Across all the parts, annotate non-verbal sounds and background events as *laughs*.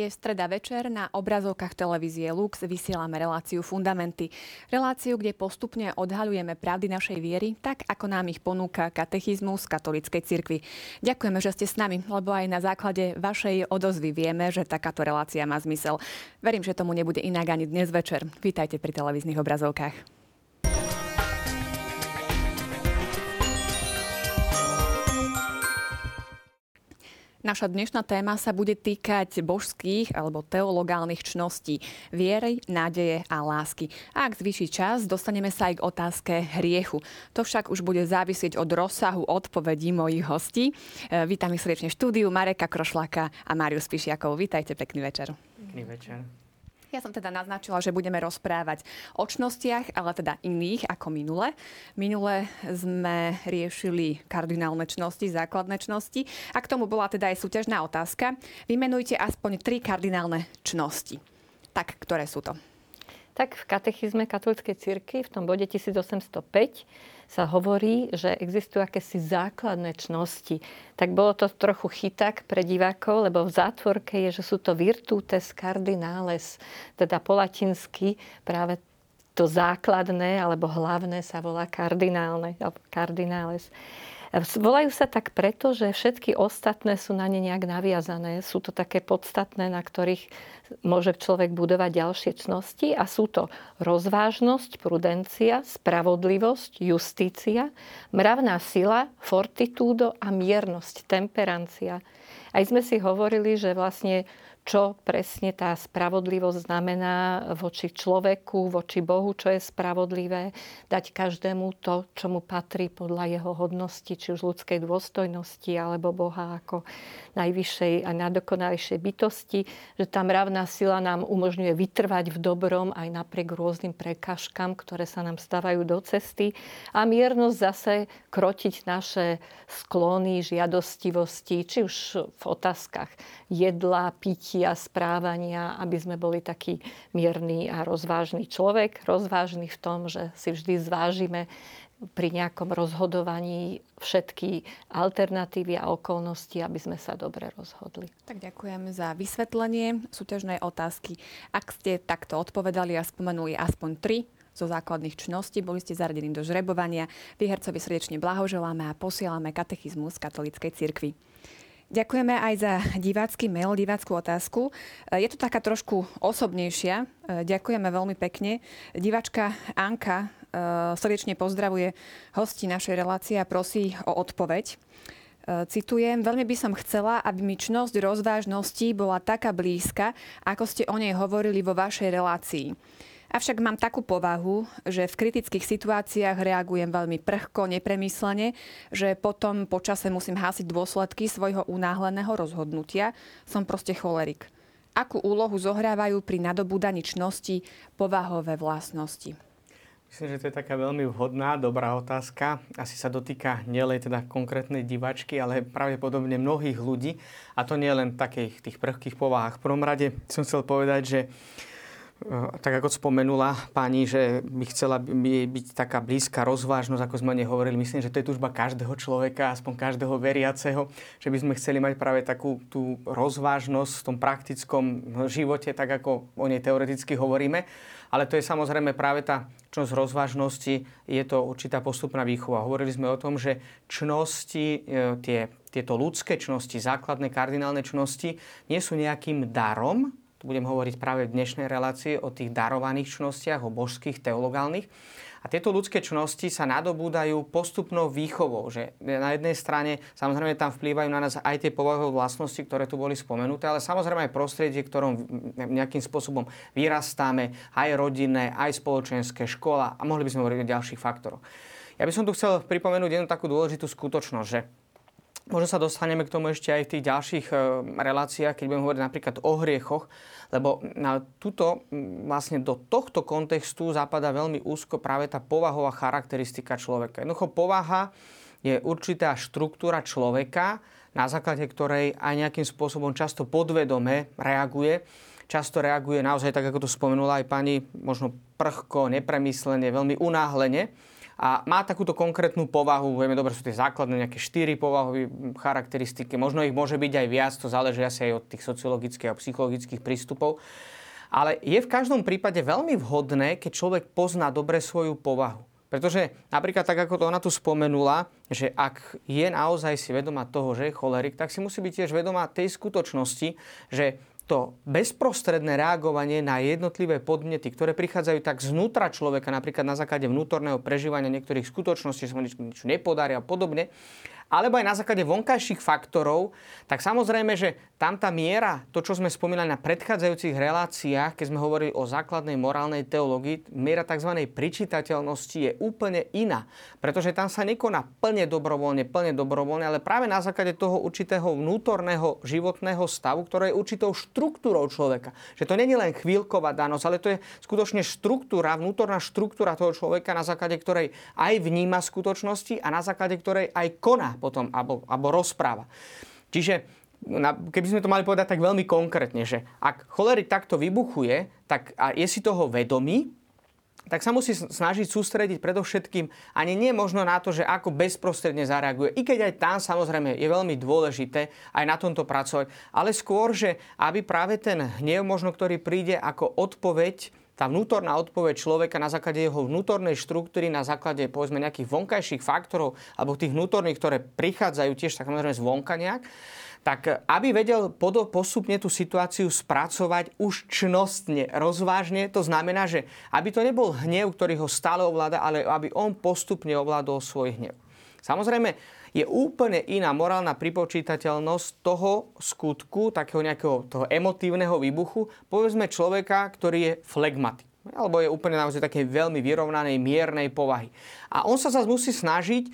Je streda večer, na obrazovkách televízie Lux vysielame reláciu Fundamenty. Reláciu, kde postupne odhaľujeme pravdy našej viery, tak ako nám ich ponúka katechizmus katolíckej cirkvi. Ďakujeme, že ste s nami, lebo aj na základe vašej odozvy vieme, že takáto relácia má zmysel. Verím, že tomu nebude inak ani dnes večer. Vítajte pri televíznych obrazovkách. Naša dnešná téma sa bude týkať božských alebo teologálnych čností, viery, nádeje a lásky. A ak zvýši čas, dostaneme sa aj k otázke hriechu. To však už bude závisieť od rozsahu odpovedí mojich hostí. E, vítam ich srdečne v štúdiu Mareka Krošlaka a Máriu Spišiakov. Vítajte, pekný večer. Pekný večer. Ja som teda naznačila, že budeme rozprávať o čnostiach, ale teda iných ako minule. Minule sme riešili kardinálne čnosti, základné čnosti a k tomu bola teda aj súťažná otázka. Vymenujte aspoň tri kardinálne čnosti. Tak, ktoré sú to? Tak v katechizme katolíckej cirky v tom bode 1805 sa hovorí, že existujú akési základné čnosti. Tak bolo to trochu chytak pre divákov, lebo v zátvorke je, že sú to virtutes cardinales, teda po latinsky práve to základné alebo hlavné sa volá kardinálne, kardinales. Volajú sa tak preto, že všetky ostatné sú na ne nejak naviazané. Sú to také podstatné, na ktorých môže človek budovať ďalšie čnosti a sú to rozvážnosť, prudencia, spravodlivosť, justícia, mravná sila, fortitúdo a miernosť, temperancia. Aj sme si hovorili, že vlastne čo presne tá spravodlivosť znamená voči človeku, voči Bohu, čo je spravodlivé, dať každému to, čo mu patrí podľa jeho hodnosti, či už ľudskej dôstojnosti, alebo Boha ako najvyššej a nadokonalejšej bytosti, že tá mravná sila nám umožňuje vytrvať v dobrom aj napriek rôznym prekažkám, ktoré sa nám stávajú do cesty. A miernosť zase krotiť naše sklony, žiadostivosti, či už v otázkach jedla, pitia, správania, aby sme boli taký mierny a rozvážny človek. Rozvážny v tom, že si vždy zvážime pri nejakom rozhodovaní všetky alternatívy a okolnosti, aby sme sa dobre rozhodli. Tak ďakujem za vysvetlenie súťažnej otázky. Ak ste takto odpovedali a spomenuli aspoň tri zo základných čností, boli ste zaradení do žrebovania. Vyhercovi srdečne blahoželáme a posielame katechizmus katolíckej cirkvi. Ďakujeme aj za divácky mail, diváckú otázku. Je to taká trošku osobnejšia. Ďakujeme veľmi pekne. Divačka Anka Eh, srdečne pozdravuje hosti našej relácie a prosí o odpoveď. Eh, citujem, veľmi by som chcela, aby mi čnosť rozvážnosti bola taká blízka, ako ste o nej hovorili vo vašej relácii. Avšak mám takú povahu, že v kritických situáciách reagujem veľmi prchko, nepremyslene, že potom počase musím hásiť dôsledky svojho unáhleného rozhodnutia. Som proste cholerik. Akú úlohu zohrávajú pri nadobúdaní čnosti povahové vlastnosti? Myslím, že to je taká veľmi vhodná, dobrá otázka. Asi sa dotýka nielen teda konkrétnej divačky, ale pravdepodobne mnohých ľudí. A to nie len takých tých prvkých povahách. V prvom rade som chcel povedať, že tak ako spomenula pani, že by chcela byť taká blízka rozvážnosť, ako sme nehovorili. Myslím, že to je tužba každého človeka, aspoň každého veriaceho, že by sme chceli mať práve takú tú rozvážnosť v tom praktickom živote, tak ako o nej teoreticky hovoríme. Ale to je samozrejme práve tá čnosť rozvážnosti, je to určitá postupná výchova. Hovorili sme o tom, že čnosti, e, tie, tieto ľudské čnosti, základné kardinálne čnosti, nie sú nejakým darom, tu budem hovoriť práve v dnešnej relácii o tých darovaných čnostiach, o božských, teologálnych, a tieto ľudské čnosti sa nadobúdajú postupnou výchovou, že na jednej strane samozrejme tam vplývajú na nás aj tie povahové vlastnosti, ktoré tu boli spomenuté, ale samozrejme aj prostredie, ktorom nejakým spôsobom vyrastáme, aj rodinné, aj spoločenské, škola a mohli by sme hovoriť o ďalších faktoroch. Ja by som tu chcel pripomenúť jednu takú dôležitú skutočnosť, že Možno sa dostaneme k tomu ešte aj v tých ďalších e, reláciách, keď budeme hovoriť napríklad o hriechoch, lebo na túto, vlastne do tohto kontextu zapadá veľmi úzko práve tá povahová charakteristika človeka. Jednoducho povaha je určitá štruktúra človeka, na základe ktorej aj nejakým spôsobom často podvedome reaguje. Často reaguje naozaj, tak ako to spomenula aj pani, možno prchko, nepremyslene, veľmi unáhlene a má takúto konkrétnu povahu, vieme dobre, sú tie základné nejaké štyri povahové charakteristiky, možno ich môže byť aj viac, to záleží asi aj od tých sociologických a psychologických prístupov. Ale je v každom prípade veľmi vhodné, keď človek pozná dobre svoju povahu. Pretože napríklad tak, ako to ona tu spomenula, že ak je naozaj si vedomá toho, že je cholerik, tak si musí byť tiež vedomá tej skutočnosti, že to bezprostredné reagovanie na jednotlivé podnety, ktoré prichádzajú tak znútra človeka, napríklad na základe vnútorného prežívania niektorých skutočností, že sa mu niečo, nepodarí a podobne, alebo aj na základe vonkajších faktorov, tak samozrejme, že tam tá miera, to čo sme spomínali na predchádzajúcich reláciách, keď sme hovorili o základnej morálnej teológii, miera tzv. pričítateľnosti je úplne iná. Pretože tam sa nekoná plne dobrovoľne, plne dobrovoľne, ale práve na základe toho určitého vnútorného životného stavu, ktoré je určitou štruktúrou človeka. Že to je len chvíľková danosť, ale to je skutočne štruktúra, vnútorná štruktúra toho človeka, na základe ktorej aj vníma skutočnosti a na základe ktorej aj koná potom, alebo, alebo rozpráva. Čiže keby sme to mali povedať tak veľmi konkrétne, že ak cholerik takto vybuchuje tak a je si toho vedomý, tak sa musí snažiť sústrediť predovšetkým ani nie možno na to, že ako bezprostredne zareaguje. I keď aj tam samozrejme je veľmi dôležité aj na tomto pracovať, ale skôr, že aby práve ten hnev možno, ktorý príde ako odpoveď tá vnútorná odpoveď človeka na základe jeho vnútornej štruktúry, na základe povedzme nejakých vonkajších faktorov alebo tých vnútorných, ktoré prichádzajú tiež samozrejme zvonka nejak, tak aby vedel postupne tú situáciu spracovať už čnostne, rozvážne, to znamená, že aby to nebol hnev, ktorý ho stále ovláda, ale aby on postupne ovládol svoj hnev. Samozrejme, je úplne iná morálna pripočítateľnosť toho skutku, takého nejakého toho emotívneho výbuchu, povedzme človeka, ktorý je flegmatik alebo je úplne naozaj také veľmi vyrovnanej, miernej povahy. A on sa zase musí snažiť e,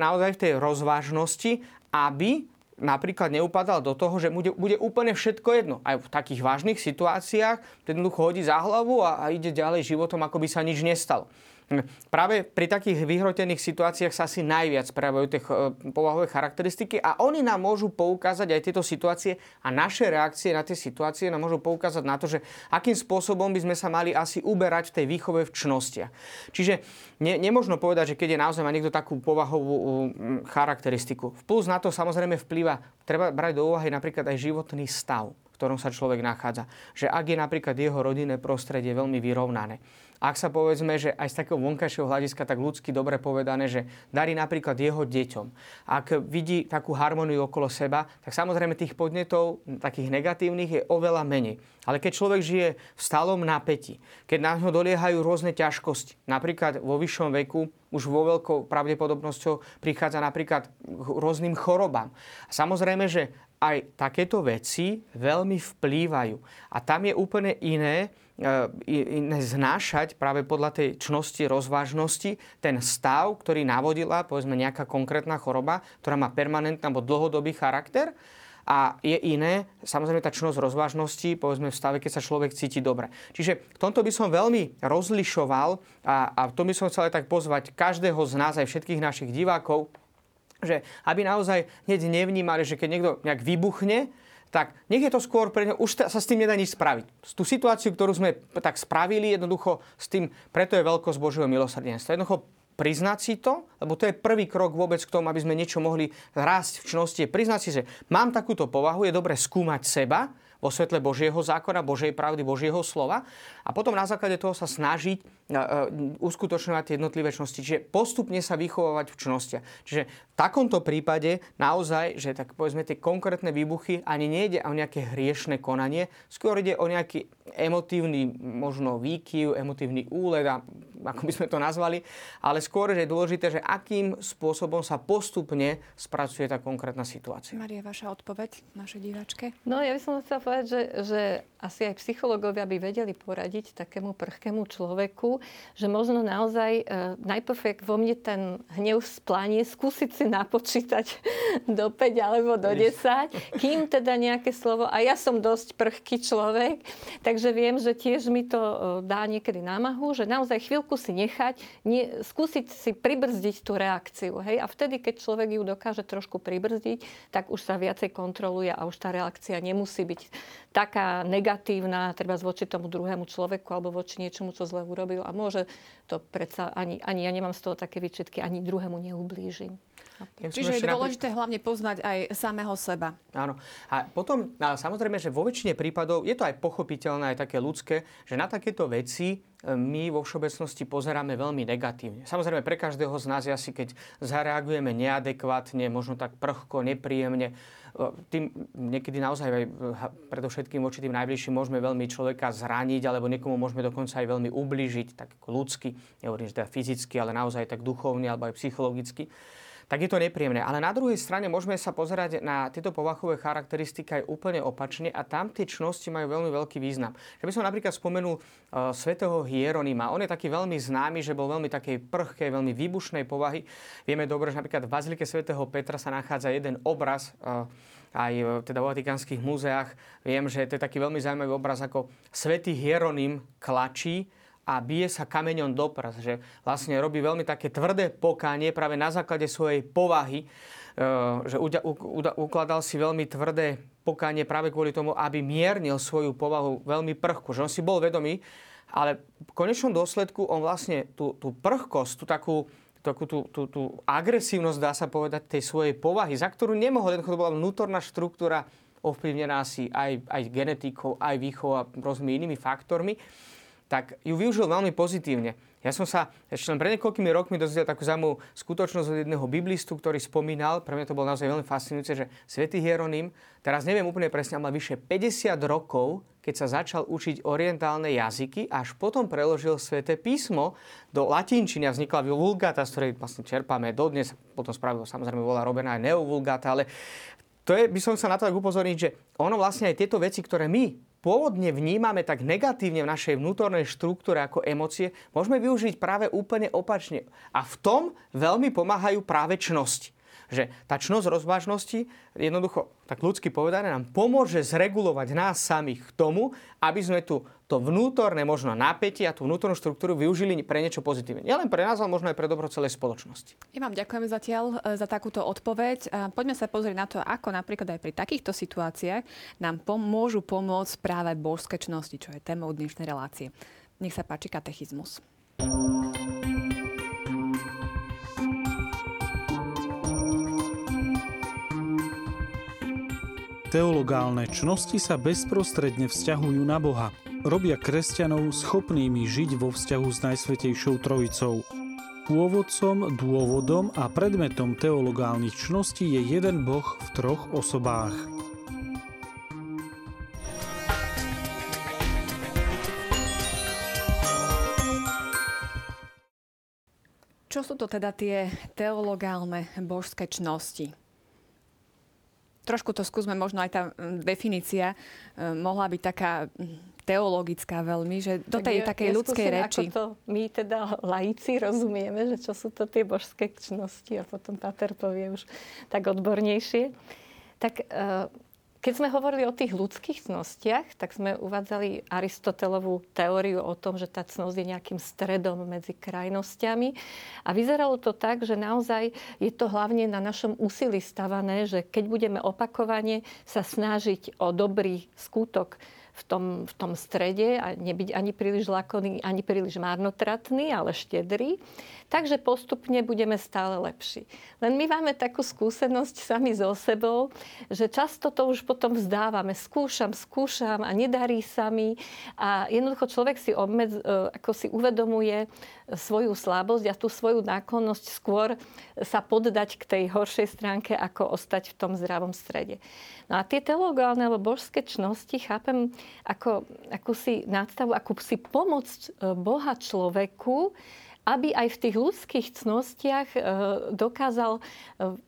naozaj v tej rozvážnosti, aby napríklad neupadal do toho, že bude, úplne všetko jedno. Aj v takých vážnych situáciách jednoducho hodí za hlavu a ide ďalej životom, ako by sa nič nestalo. *laughs* Práve pri takých vyhrotených situáciách sa asi najviac prejavujú tie povahové charakteristiky a oni nám môžu poukázať aj tieto situácie a naše reakcie na tie situácie nám môžu poukázať na to, že akým spôsobom by sme sa mali asi uberať v tej výchove v čnostiach. Čiže ne, nemôžno povedať, že keď je naozaj má niekto takú povahovú charakteristiku. Plus na to samozrejme vplýva, treba brať do úvahy napríklad aj životný stav v ktorom sa človek nachádza. Že ak je napríklad jeho rodinné prostredie veľmi vyrovnané, ak sa povedzme, že aj z takého vonkajšieho hľadiska tak ľudsky dobre povedané, že darí napríklad jeho deťom, ak vidí takú harmóniu okolo seba, tak samozrejme tých podnetov, takých negatívnych, je oveľa menej. Ale keď človek žije v stálom napätí, keď na ňo doliehajú rôzne ťažkosti, napríklad vo vyššom veku, už vo veľkou pravdepodobnosťou prichádza napríklad k rôznym chorobám. Samozrejme, že aj takéto veci veľmi vplývajú. A tam je úplne iné, iné znášať práve podľa tej čnosti, rozvážnosti ten stav, ktorý navodila povedzme nejaká konkrétna choroba, ktorá má permanentný alebo dlhodobý charakter a je iné, samozrejme tá čnosť rozvážnosti, povedzme v stave, keď sa človek cíti dobre. Čiže v tomto by som veľmi rozlišoval a, a to by som chcel aj tak pozvať každého z nás, aj všetkých našich divákov, že aby naozaj hneď nevnímali, že keď niekto nejak vybuchne, tak nech je to skôr pre ňa, už sa s tým nedá nič spraviť. Tú situáciu, ktorú sme tak spravili, jednoducho s tým, preto je veľkosť Božieho milosrdenstva. Jednoducho priznať si to, lebo to je prvý krok vôbec k tomu, aby sme niečo mohli rásť v čnosti. Priznať si, že mám takúto povahu, je dobre skúmať seba, vo svetle Božieho zákona, Božej pravdy, Božieho slova a potom na základe toho sa snažiť uskutočňovať tie jednotlivé čnosti. Čiže postupne sa vychovávať v čnostiach. Čiže v takomto prípade naozaj, že tak povedzme tie konkrétne výbuchy ani nejde o nejaké hriešne konanie, skôr ide o nejaký emotívny možno výkyv, emotívny úled, ako by sme to nazvali, ale skôr je dôležité, že akým spôsobom sa postupne spracuje tá konkrétna situácia. Maria, vaša odpoveď našej diváčke? No ja by som chcela povedať, že, že asi aj psychológovia by vedeli poradiť takému prchkému človeku, že možno naozaj e, najprv, vo mne ten hnev splánie, skúsiť si napočítať *laughs* do 5 alebo do 10, kým teda nejaké slovo, a ja som dosť prchký človek, takže viem, že tiež mi to e, dá niekedy námahu, že naozaj chvíľku si nechať, nie, skúsiť si pribrzdiť tú reakciu. Hej? A vtedy, keď človek ju dokáže trošku pribrzdiť, tak už sa viacej kontroluje a už tá reakcia nemusí byť taká negatívna, treba voči tomu druhému človeku alebo voči niečomu, čo zle urobil. A môže to predsa, ani, ani ja nemám z toho také výčitky, ani druhému neublížim. Čiže je dôležité hlavne poznať aj samého seba. Áno. A potom, a samozrejme, že vo väčšine prípadov je to aj pochopiteľné, aj také ľudské, že na takéto veci e, my vo všeobecnosti pozeráme veľmi negatívne. Samozrejme, pre každého z nás asi, keď zareagujeme neadekvátne, možno tak prchko, nepríjemne, tým niekedy naozaj aj e, predovšetkým voči tým najbližším môžeme veľmi človeka zraniť, alebo niekomu môžeme dokonca aj veľmi ublížiť, tak ľudsky, nehovorím, že teda fyzicky, ale naozaj tak duchovne alebo aj psychologicky tak je to nepríjemné. Ale na druhej strane môžeme sa pozerať na tieto povahové charakteristiky aj úplne opačne a tam tie čnosti majú veľmi veľký význam. Že by som napríklad spomenul uh, svätého Hieronima. On je taký veľmi známy, že bol veľmi takej prchkej, veľmi výbušnej povahy. Vieme dobre, že napríklad v Bazilike svätého Petra sa nachádza jeden obraz uh, aj e, teda vo vatikánskych múzeách. Viem, že to je taký veľmi zaujímavý obraz, ako svätý Hieronym klačí a bije sa kameňom do prs, že vlastne robí veľmi také tvrdé pokánie práve na základe svojej povahy, e, že ukladal si veľmi tvrdé pokánie práve kvôli tomu, aby miernil svoju povahu veľmi prchku, že on si bol vedomý, ale v konečnom dôsledku on vlastne tú, tú prchkosť, tú takú, takú tú, tú, tú agresívnosť, dá sa povedať, tej svojej povahy, za ktorú nemohol, jednoducho to bola vnútorná štruktúra ovplyvnená si aj, aj genetikou, aj výchovou a rôznymi inými faktormi, tak ju využil veľmi pozitívne. Ja som sa ešte len pred niekoľkými rokmi dozvedel takú zaujímavú skutočnosť od jedného biblistu, ktorý spomínal, pre mňa to bolo naozaj veľmi fascinujúce, že svätý Hieronym, teraz neviem úplne presne, mal vyše 50 rokov, keď sa začal učiť orientálne jazyky, až potom preložil sväté písmo do latinčiny a vznikla vulgata, z ktorej vlastne čerpáme dodnes, potom spravil samozrejme bola robená aj neovulgata, ale to je, by som sa na to tak upozorniť, že ono vlastne aj tieto veci, ktoré my pôvodne vnímame tak negatívne v našej vnútornej štruktúre ako emócie, môžeme využiť práve úplne opačne. A v tom veľmi pomáhajú práve čnosti že tá čnosť rozvážnosti, jednoducho, tak ľudsky povedané, nám pomôže zregulovať nás samých k tomu, aby sme tu to vnútorné možno napätie a tú vnútornú štruktúru využili pre niečo pozitívne. Nielen pre nás, ale možno aj pre dobro celej spoločnosti. Ja vám ďakujem zatiaľ e, za takúto odpoveď. Poďme sa pozrieť na to, ako napríklad aj pri takýchto situáciách nám môžu pomôcť práve božské čnosti, čo je témou dnešnej relácie. Nech sa páči katechizmus. Teologálne čnosti sa bezprostredne vzťahujú na Boha. Robia kresťanov schopnými žiť vo vzťahu s Najsvetejšou Trojicou. Pôvodcom, dôvodom a predmetom teologálnych čností je jeden Boh v troch osobách. Čo sú to teda tie teologálne božské čnosti? trošku to skúsme, možno aj tá mm, definícia e, mohla byť taká mm, teologická veľmi, že do tej tak takej ja ľudskej skúsim, reči. Ako to my teda laici rozumieme, že čo sú to tie božské čnosti a potom Pater povie už tak odbornejšie. Tak e, keď sme hovorili o tých ľudských cnostiach, tak sme uvádzali Aristotelovú teóriu o tom, že tá cnosť je nejakým stredom medzi krajnosťami. A vyzeralo to tak, že naozaj je to hlavne na našom úsilí stavané, že keď budeme opakovane sa snažiť o dobrý skutok, v tom, v tom strede a nebyť ani príliš lakoný, ani príliš marnotratný, ale štedrý. Takže postupne budeme stále lepší. Len my máme takú skúsenosť sami so sebou, že často to už potom vzdávame. Skúšam, skúšam a nedarí sa mi. A jednoducho človek si, obmedz, e, ako si uvedomuje svoju slabosť a tú svoju náklonnosť skôr sa poddať k tej horšej stránke, ako ostať v tom zdravom strede. No a tie teologálne alebo božské čnosti chápem ako akúsi nadstavu, ako si pomoc e, Boha človeku, aby aj v tých ľudských cnostiach e, dokázal e,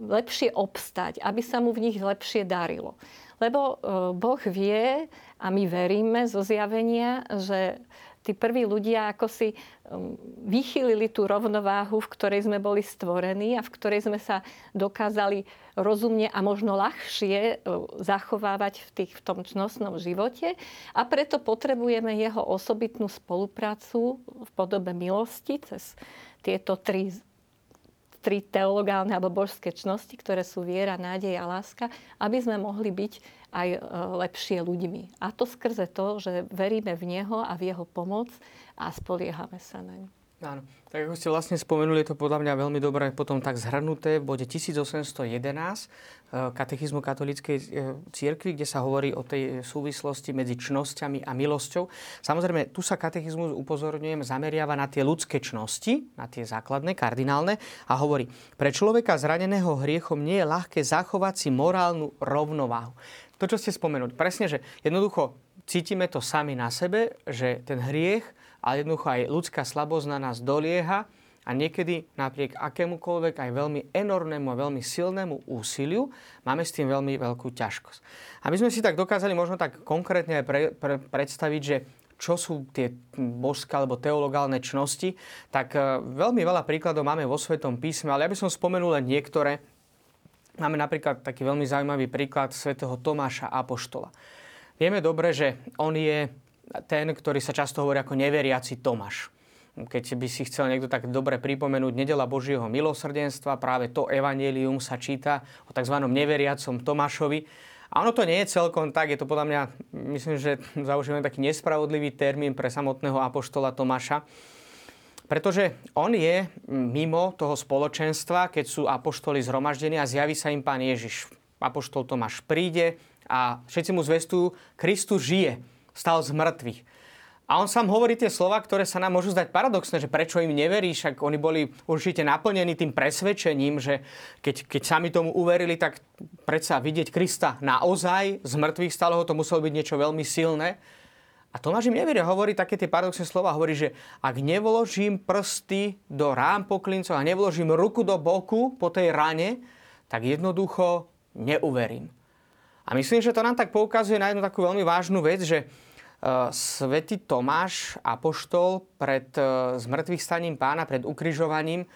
lepšie obstať, aby sa mu v nich lepšie darilo. Lebo Boh vie a my veríme zo zjavenia, že tí prví ľudia ako si um, vychýlili tú rovnováhu, v ktorej sme boli stvorení a v ktorej sme sa dokázali rozumne a možno ľahšie uh, zachovávať v, tých, v tom čnostnom živote. A preto potrebujeme jeho osobitnú spoluprácu v podobe milosti cez tieto tri tri teologálne alebo božské čnosti, ktoré sú viera, nádej a láska, aby sme mohli byť aj e, lepšie ľuďmi. A to skrze to, že veríme v Neho a v Jeho pomoc a spoliehame sa na ňu. Áno. Tak ako ste vlastne spomenuli, je to podľa mňa veľmi dobre potom tak zhrnuté v bode 1811 e, katechizmu katolíckej e, cirkvi, kde sa hovorí o tej súvislosti medzi čnosťami a milosťou. Samozrejme, tu sa katechizmus, upozorňujem, zameriava na tie ľudské čnosti, na tie základné, kardinálne a hovorí, pre človeka zraneného hriechom nie je ľahké zachovať si morálnu rovnováhu. To, čo ste spomenuli, presne, že jednoducho cítime to sami na sebe, že ten hriech ale jednoducho aj ľudská slabosť na nás dolieha a niekedy napriek akémukoľvek aj veľmi enormnému a veľmi silnému úsiliu máme s tým veľmi veľkú ťažkosť. A my sme si tak dokázali možno tak konkrétne aj pre, pre, predstaviť, že čo sú tie božské alebo teologálne čnosti, tak e, veľmi veľa príkladov máme vo Svetom písme, ale ja by som spomenul len niektoré. Máme napríklad taký veľmi zaujímavý príklad svätého Tomáša Apoštola. Vieme dobre, že on je ten, ktorý sa často hovorí ako neveriaci Tomáš. Keď by si chcel niekto tak dobre pripomenúť Nedela Božieho milosrdenstva, práve to evanelium sa číta o tzv. neveriacom Tomášovi. A ono to nie je celkom tak, je to podľa mňa, myslím, že zaužívame taký nespravodlivý termín pre samotného apoštola Tomáša. Pretože on je mimo toho spoločenstva, keď sú apoštoli zhromaždení a zjaví sa im pán Ježiš. Apoštol Tomáš príde a všetci mu zvestujú, Kristus žije stal z mŕtvych. A on sám hovorí tie slova, ktoré sa nám môžu zdať paradoxné, že prečo im neveríš, ak oni boli určite naplnení tým presvedčením, že keď, keď sami tomu uverili, tak predsa vidieť Krista naozaj z mŕtvych stáleho, to muselo byť niečo veľmi silné. A Tomáš im neverí, hovorí také tie paradoxné slova, hovorí, že ak nevložím prsty do rám poklincov a nevložím ruku do boku po tej rane, tak jednoducho neuverím. A myslím, že to nám tak poukazuje na jednu takú veľmi vážnu vec, že Svetý Tomáš, apoštol, pred e, zmrtvých staním pána, pred ukrižovaním,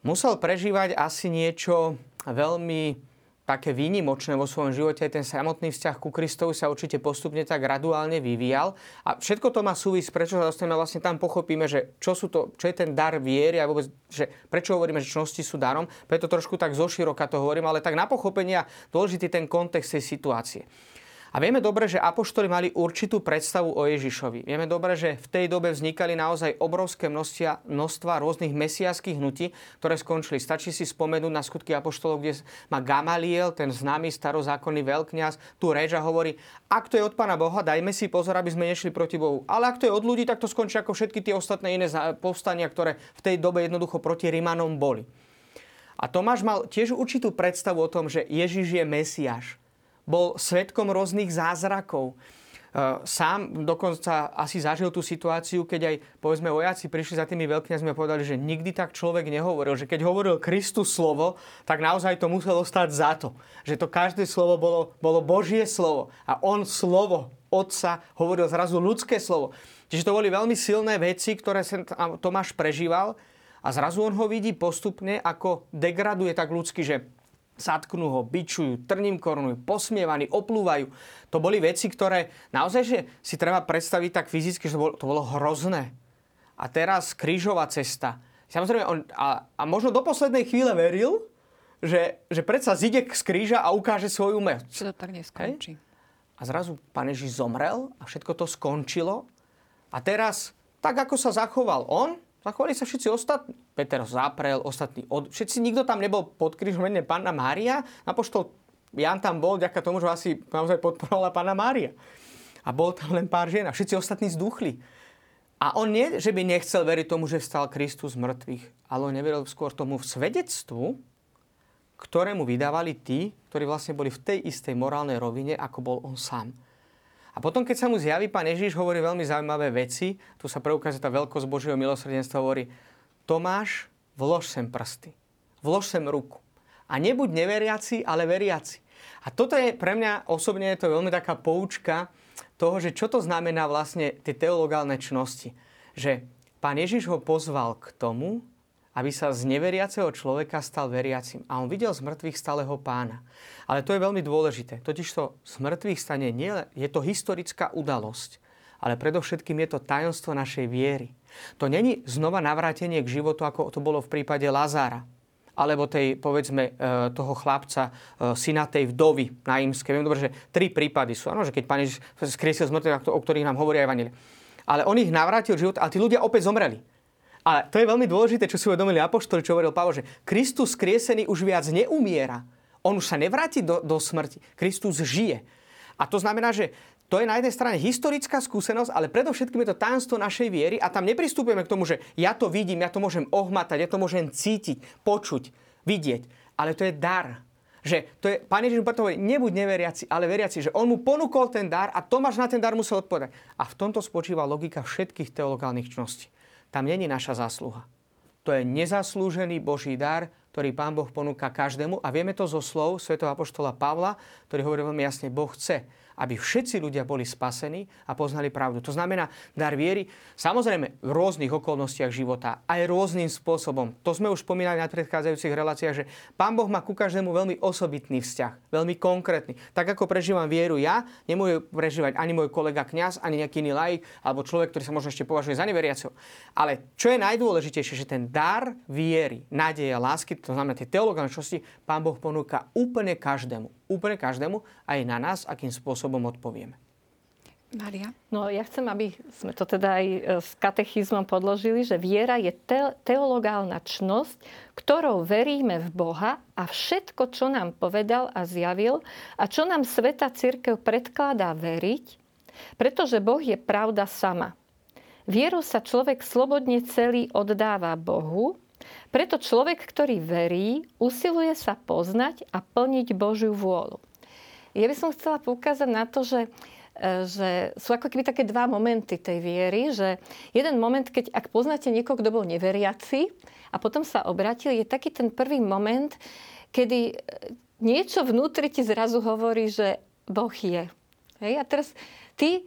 musel prežívať asi niečo veľmi také výnimočné vo svojom živote. Ten samotný vzťah ku Kristovi sa určite postupne tak graduálne vyvíjal. A všetko to má súvisť, prečo sa dostaneme vlastne tam pochopíme, že čo, sú to, čo je ten dar viery a vôbec, že prečo hovoríme, že čnosti sú darom. Preto trošku tak zoširoka to hovorím, ale tak na pochopenia dôležitý ten kontext tej situácie. A vieme dobre, že apoštoli mali určitú predstavu o Ježišovi. Vieme dobre, že v tej dobe vznikali naozaj obrovské množstva, množstva rôznych mesiaských hnutí, ktoré skončili. Stačí si spomenúť na skutky apoštolov, kde má Gamaliel, ten známy starozákonný veľkňaz, tu reč a hovorí, ak to je od Pána Boha, dajme si pozor, aby sme nešli proti Bohu. Ale ak to je od ľudí, tak to skončí ako všetky tie ostatné iné povstania, ktoré v tej dobe jednoducho proti Rimanom boli. A Tomáš mal tiež určitú predstavu o tom, že Ježiš je Mesiáš bol svetkom rôznych zázrakov. E, sám dokonca asi zažil tú situáciu, keď aj povedzme vojaci prišli za tými veľkňazmi a povedali, že nikdy tak človek nehovoril. Že keď hovoril Kristus slovo, tak naozaj to muselo stať za to. Že to každé slovo bolo, bolo Božie slovo. A on slovo Otca hovoril zrazu ľudské slovo. Čiže to boli veľmi silné veci, ktoré sa Tomáš prežíval a zrazu on ho vidí postupne, ako degraduje tak ľudsky, že zatknú ho, bičujú, trním korunujú, posmievaní, oplúvajú. To boli veci, ktoré naozaj že si treba predstaviť tak fyzicky, že to bolo, to bolo hrozné. A teraz krížová cesta. Samozrejme, on, a, a možno do poslednej chvíle veril, že, že predsa zide z kríža a ukáže svoju moc. Čo to tak neskončí. Hej? A zrazu pán Ježiš zomrel a všetko to skončilo. A teraz, tak ako sa zachoval on, Zachovali sa všetci ostatní. Peter zaprel, ostatní od... Všetci, nikto tam nebol pod krížom mene Pána Mária. Napoštol Jan tam bol, ďaká tomu, že asi naozaj podporovala Pána Mária. A bol tam len pár žien a všetci ostatní zduchli. A on nie, že by nechcel veriť tomu, že vstal Kristus z mŕtvych, ale on neveril skôr tomu v svedectvu, ktorému vydávali tí, ktorí vlastne boli v tej istej morálnej rovine, ako bol on sám. A potom, keď sa mu zjaví pán Ježiš, hovorí veľmi zaujímavé veci. Tu sa preukazuje tá veľkosť Božieho milosrdenstva. Hovorí, Tomáš, vlož sem prsty. Vlož sem ruku. A nebuď neveriaci, ale veriaci. A toto je pre mňa osobne je to veľmi taká poučka toho, že čo to znamená vlastne tie teologálne čnosti. že pán Ježiš ho pozval k tomu, aby sa z neveriaceho človeka stal veriacim. A on videl z mŕtvych stáleho pána. Ale to je veľmi dôležité. Totiž to z mŕtvych stane nie, je to historická udalosť, ale predovšetkým je to tajomstvo našej viery. To není znova navrátenie k životu, ako to bolo v prípade Lazára alebo tej, povedzme, e, toho chlapca, e, syna tej vdovy na Imske. Viem dobre, že tri prípady sú. Ano, že keď pán Ježiš skriesil z mŕtvych, o ktorých nám hovorí Evangelia. Ale on ich navrátil život, ale tí ľudia opäť zomreli. Ale to je veľmi dôležité, čo si uvedomili apoštoli, čo hovoril Pavol, že Kristus skriesený už viac neumiera. On už sa nevráti do, do smrti. Kristus žije. A to znamená, že to je na jednej strane historická skúsenosť, ale predovšetkým je to tajomstvo našej viery a tam nepristupujeme k tomu, že ja to vidím, ja to môžem ohmatať, ja to môžem cítiť, počuť, vidieť. Ale to je dar. Že to je, Pán Ježiš hovorí, nebuď neveriaci, ale veriaci, že on mu ponúkol ten dar a Tomáš na ten dar musel odpovedať. A v tomto spočíva logika všetkých teologálnych čností. Tam není naša zásluha. To je nezaslúžený Boží dar, ktorý Pán Boh ponúka každému. A vieme to zo slov Sv. apoštola Pavla, ktorý hovorí veľmi jasne, Boh chce, aby všetci ľudia boli spasení a poznali pravdu. To znamená, dar viery, samozrejme v rôznych okolnostiach života, aj rôznym spôsobom. To sme už spomínali na predchádzajúcich reláciách, že Pán Boh má ku každému veľmi osobitný vzťah, veľmi konkrétny. Tak ako prežívam vieru ja, nemôže prežívať ani môj kolega kňaz, ani nejaký iný laik, alebo človek, ktorý sa možno ešte považuje za neveriaceho. Ale čo je najdôležitejšie, že ten dar viery, nádeje lásky, to znamená tie teologálne čosti, Pán Boh ponúka úplne každému úplne každému, aj na nás, akým spôsobom odpovieme. Maria? No ja chcem, aby sme to teda aj e, s katechizmom podložili, že viera je te- teologálna čnosť, ktorou veríme v Boha a všetko, čo nám povedal a zjavil a čo nám Sveta Církev predkladá veriť, pretože Boh je pravda sama. Vieru sa človek slobodne celý oddáva Bohu preto človek, ktorý verí, usiluje sa poznať a plniť Božiu vôľu. Ja by som chcela poukázať na to, že e, že sú ako keby také dva momenty tej viery, že jeden moment, keď ak poznáte niekoho, kto bol neveriaci a potom sa obratil, je taký ten prvý moment, kedy e, niečo vnútri ti zrazu hovorí, že Boh je. Hej? A teraz ty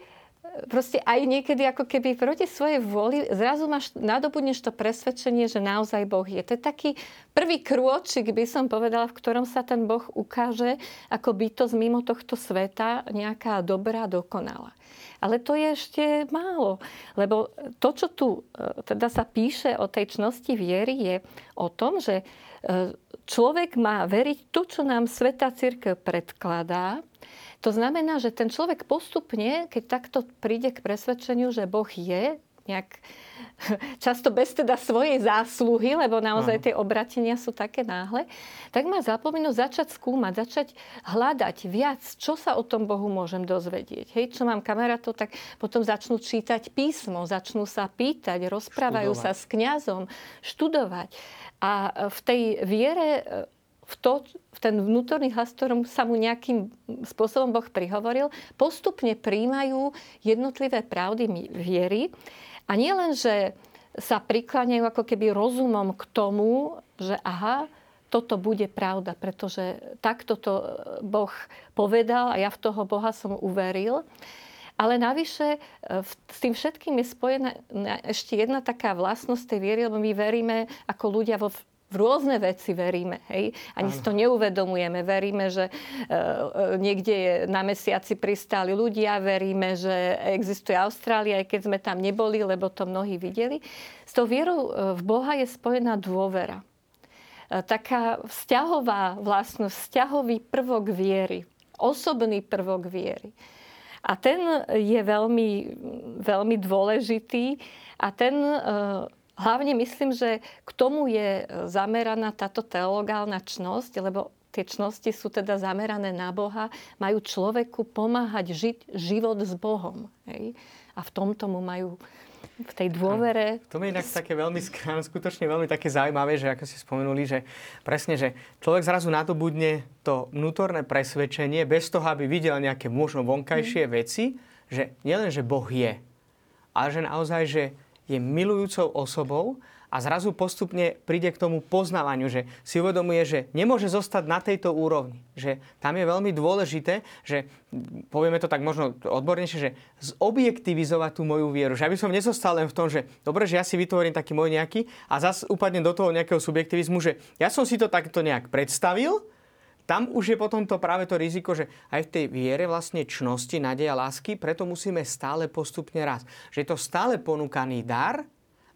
proste aj niekedy ako keby proti svojej vôli zrazu máš, nadobudneš to presvedčenie, že naozaj Boh je. To je taký prvý krôčik, by som povedala, v ktorom sa ten Boh ukáže ako bytosť mimo tohto sveta, nejaká dobrá, dokonalá. Ale to je ešte málo, lebo to, čo tu e, teda sa píše o tej čnosti viery, je o tom, že e, človek má veriť tu, čo nám Sveta Církev predkladá, to znamená, že ten človek postupne, keď takto príde k presvedčeniu, že Boh je, nejak *laughs* často bez teda svojej zásluhy, lebo naozaj tie obratenia sú také náhle, tak má zapomenúť začať skúmať, začať hľadať viac, čo sa o tom Bohu môžem dozvedieť. Hej, čo mám kamarátov, tak potom začnú čítať písmo, začnú sa pýtať, rozprávajú študovať. sa s kňazom, študovať. A v tej viere v, to, v ten vnútorný hlas, ktorom sa mu nejakým spôsobom Boh prihovoril, postupne príjmajú jednotlivé pravdy viery. A nie len, že sa prikláňajú ako keby rozumom k tomu, že aha, toto bude pravda, pretože takto to Boh povedal a ja v toho Boha som uveril. Ale navyše e, s tým všetkým je spojená ešte jedna taká vlastnosť tej viery, lebo my veríme ako ľudia vo v rôzne veci veríme. Hej? Ani si to neuvedomujeme. Veríme, že e, e, niekde je na mesiaci pristáli ľudia, veríme, že existuje Austrália, aj keď sme tam neboli, lebo to mnohí videli. S tou vierou e, v Boha je spojená dôvera. Taká vzťahová vlastnosť, vzťahový prvok viery. Osobný prvok viery. A ten je veľmi, veľmi dôležitý a ten Hlavne myslím, že k tomu je e, zameraná táto teologálna čnosť, lebo tie čnosti sú teda zamerané na Boha, majú človeku pomáhať žiť život s Bohom. Hej? A v tomto mu majú v tej dôvere. To je inak také veľmi, *laughs* skutočne veľmi také zaujímavé, že ako ste spomenuli, že presne, že človek zrazu nadobudne to vnútorné presvedčenie bez toho, aby videl nejaké možno vonkajšie mm. veci, že nielen, že Boh je, ale že naozaj, že je milujúcou osobou a zrazu postupne príde k tomu poznávaniu, že si uvedomuje, že nemôže zostať na tejto úrovni. Že tam je veľmi dôležité, že povieme to tak možno odbornejšie, že zobjektivizovať tú moju vieru. Že aby som nezostal len v tom, že dobre, že ja si vytvorím taký môj nejaký a zase upadnem do toho nejakého subjektivizmu, že ja som si to takto nejak predstavil, tam už je potom to práve to riziko, že aj v tej viere vlastne čnosti, nadeja, lásky, preto musíme stále postupne raz. Že je to stále ponúkaný dar,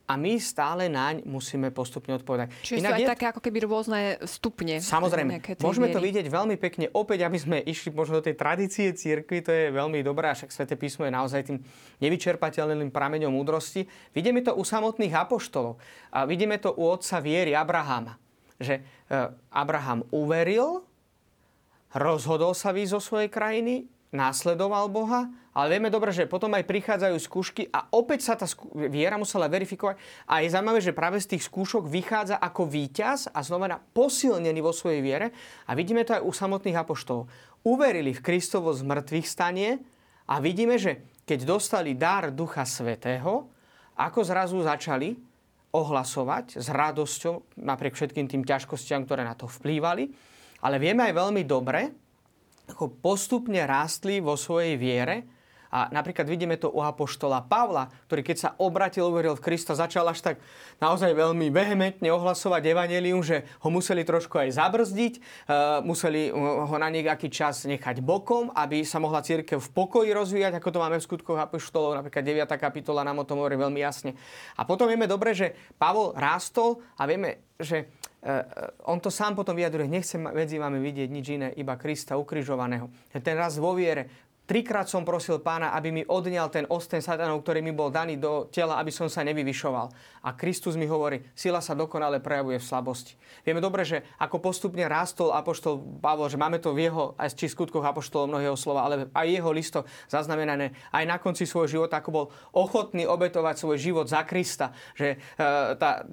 a my stále naň musíme postupne odpovedať. Čiže Inak sú aj je... také ako keby rôzne stupne. Samozrejme. Môžeme viery. to vidieť veľmi pekne. Opäť, aby sme išli možno do tej tradície církvy, to je veľmi dobré, však Svete písmo je naozaj tým nevyčerpateľným prameňom múdrosti. Vidíme to u samotných apoštolov. A vidíme to u otca viery Abrahama. Že e, Abraham uveril, rozhodol sa výjsť zo svojej krajiny, následoval Boha, ale vieme dobre, že potom aj prichádzajú skúšky a opäť sa tá viera musela verifikovať. A je zaujímavé, že práve z tých skúšok vychádza ako víťaz a znamená posilnený vo svojej viere. A vidíme to aj u samotných apoštolov. Uverili v Kristovo zmrtvých stanie a vidíme, že keď dostali dar Ducha Svetého, ako zrazu začali ohlasovať s radosťou napriek všetkým tým ťažkostiam, ktoré na to vplývali. Ale vieme aj veľmi dobre, ako postupne rástli vo svojej viere. A napríklad vidíme to u apoštola Pavla, ktorý keď sa obratil, uveril v Krista, začal až tak naozaj veľmi vehementne ohlasovať evanelium, že ho museli trošku aj zabrzdiť, uh, museli ho na nejaký čas nechať bokom, aby sa mohla církev v pokoji rozvíjať, ako to máme v skutkoch apoštolov, napríklad 9. kapitola nám o tom hovorí veľmi jasne. A potom vieme dobre, že Pavol rástol a vieme, že Eh, eh, on to sám potom vyjadruje, nechcem medzi vami vidieť nič iné, iba Krista ukrižovaného. Ten raz vo viere, trikrát som prosil pána, aby mi odňal ten osten satanov, ktorý mi bol daný do tela, aby som sa nevyvyšoval. A Kristus mi hovorí, sila sa dokonale prejavuje v slabosti. Vieme dobre, že ako postupne rástol apoštol Pavol, že máme to v jeho, aj či skutkoch apoštolov mnohého slova, ale aj jeho listo zaznamenané, aj na konci svojho života, ako bol ochotný obetovať svoj život za Krista. Že uh, tá,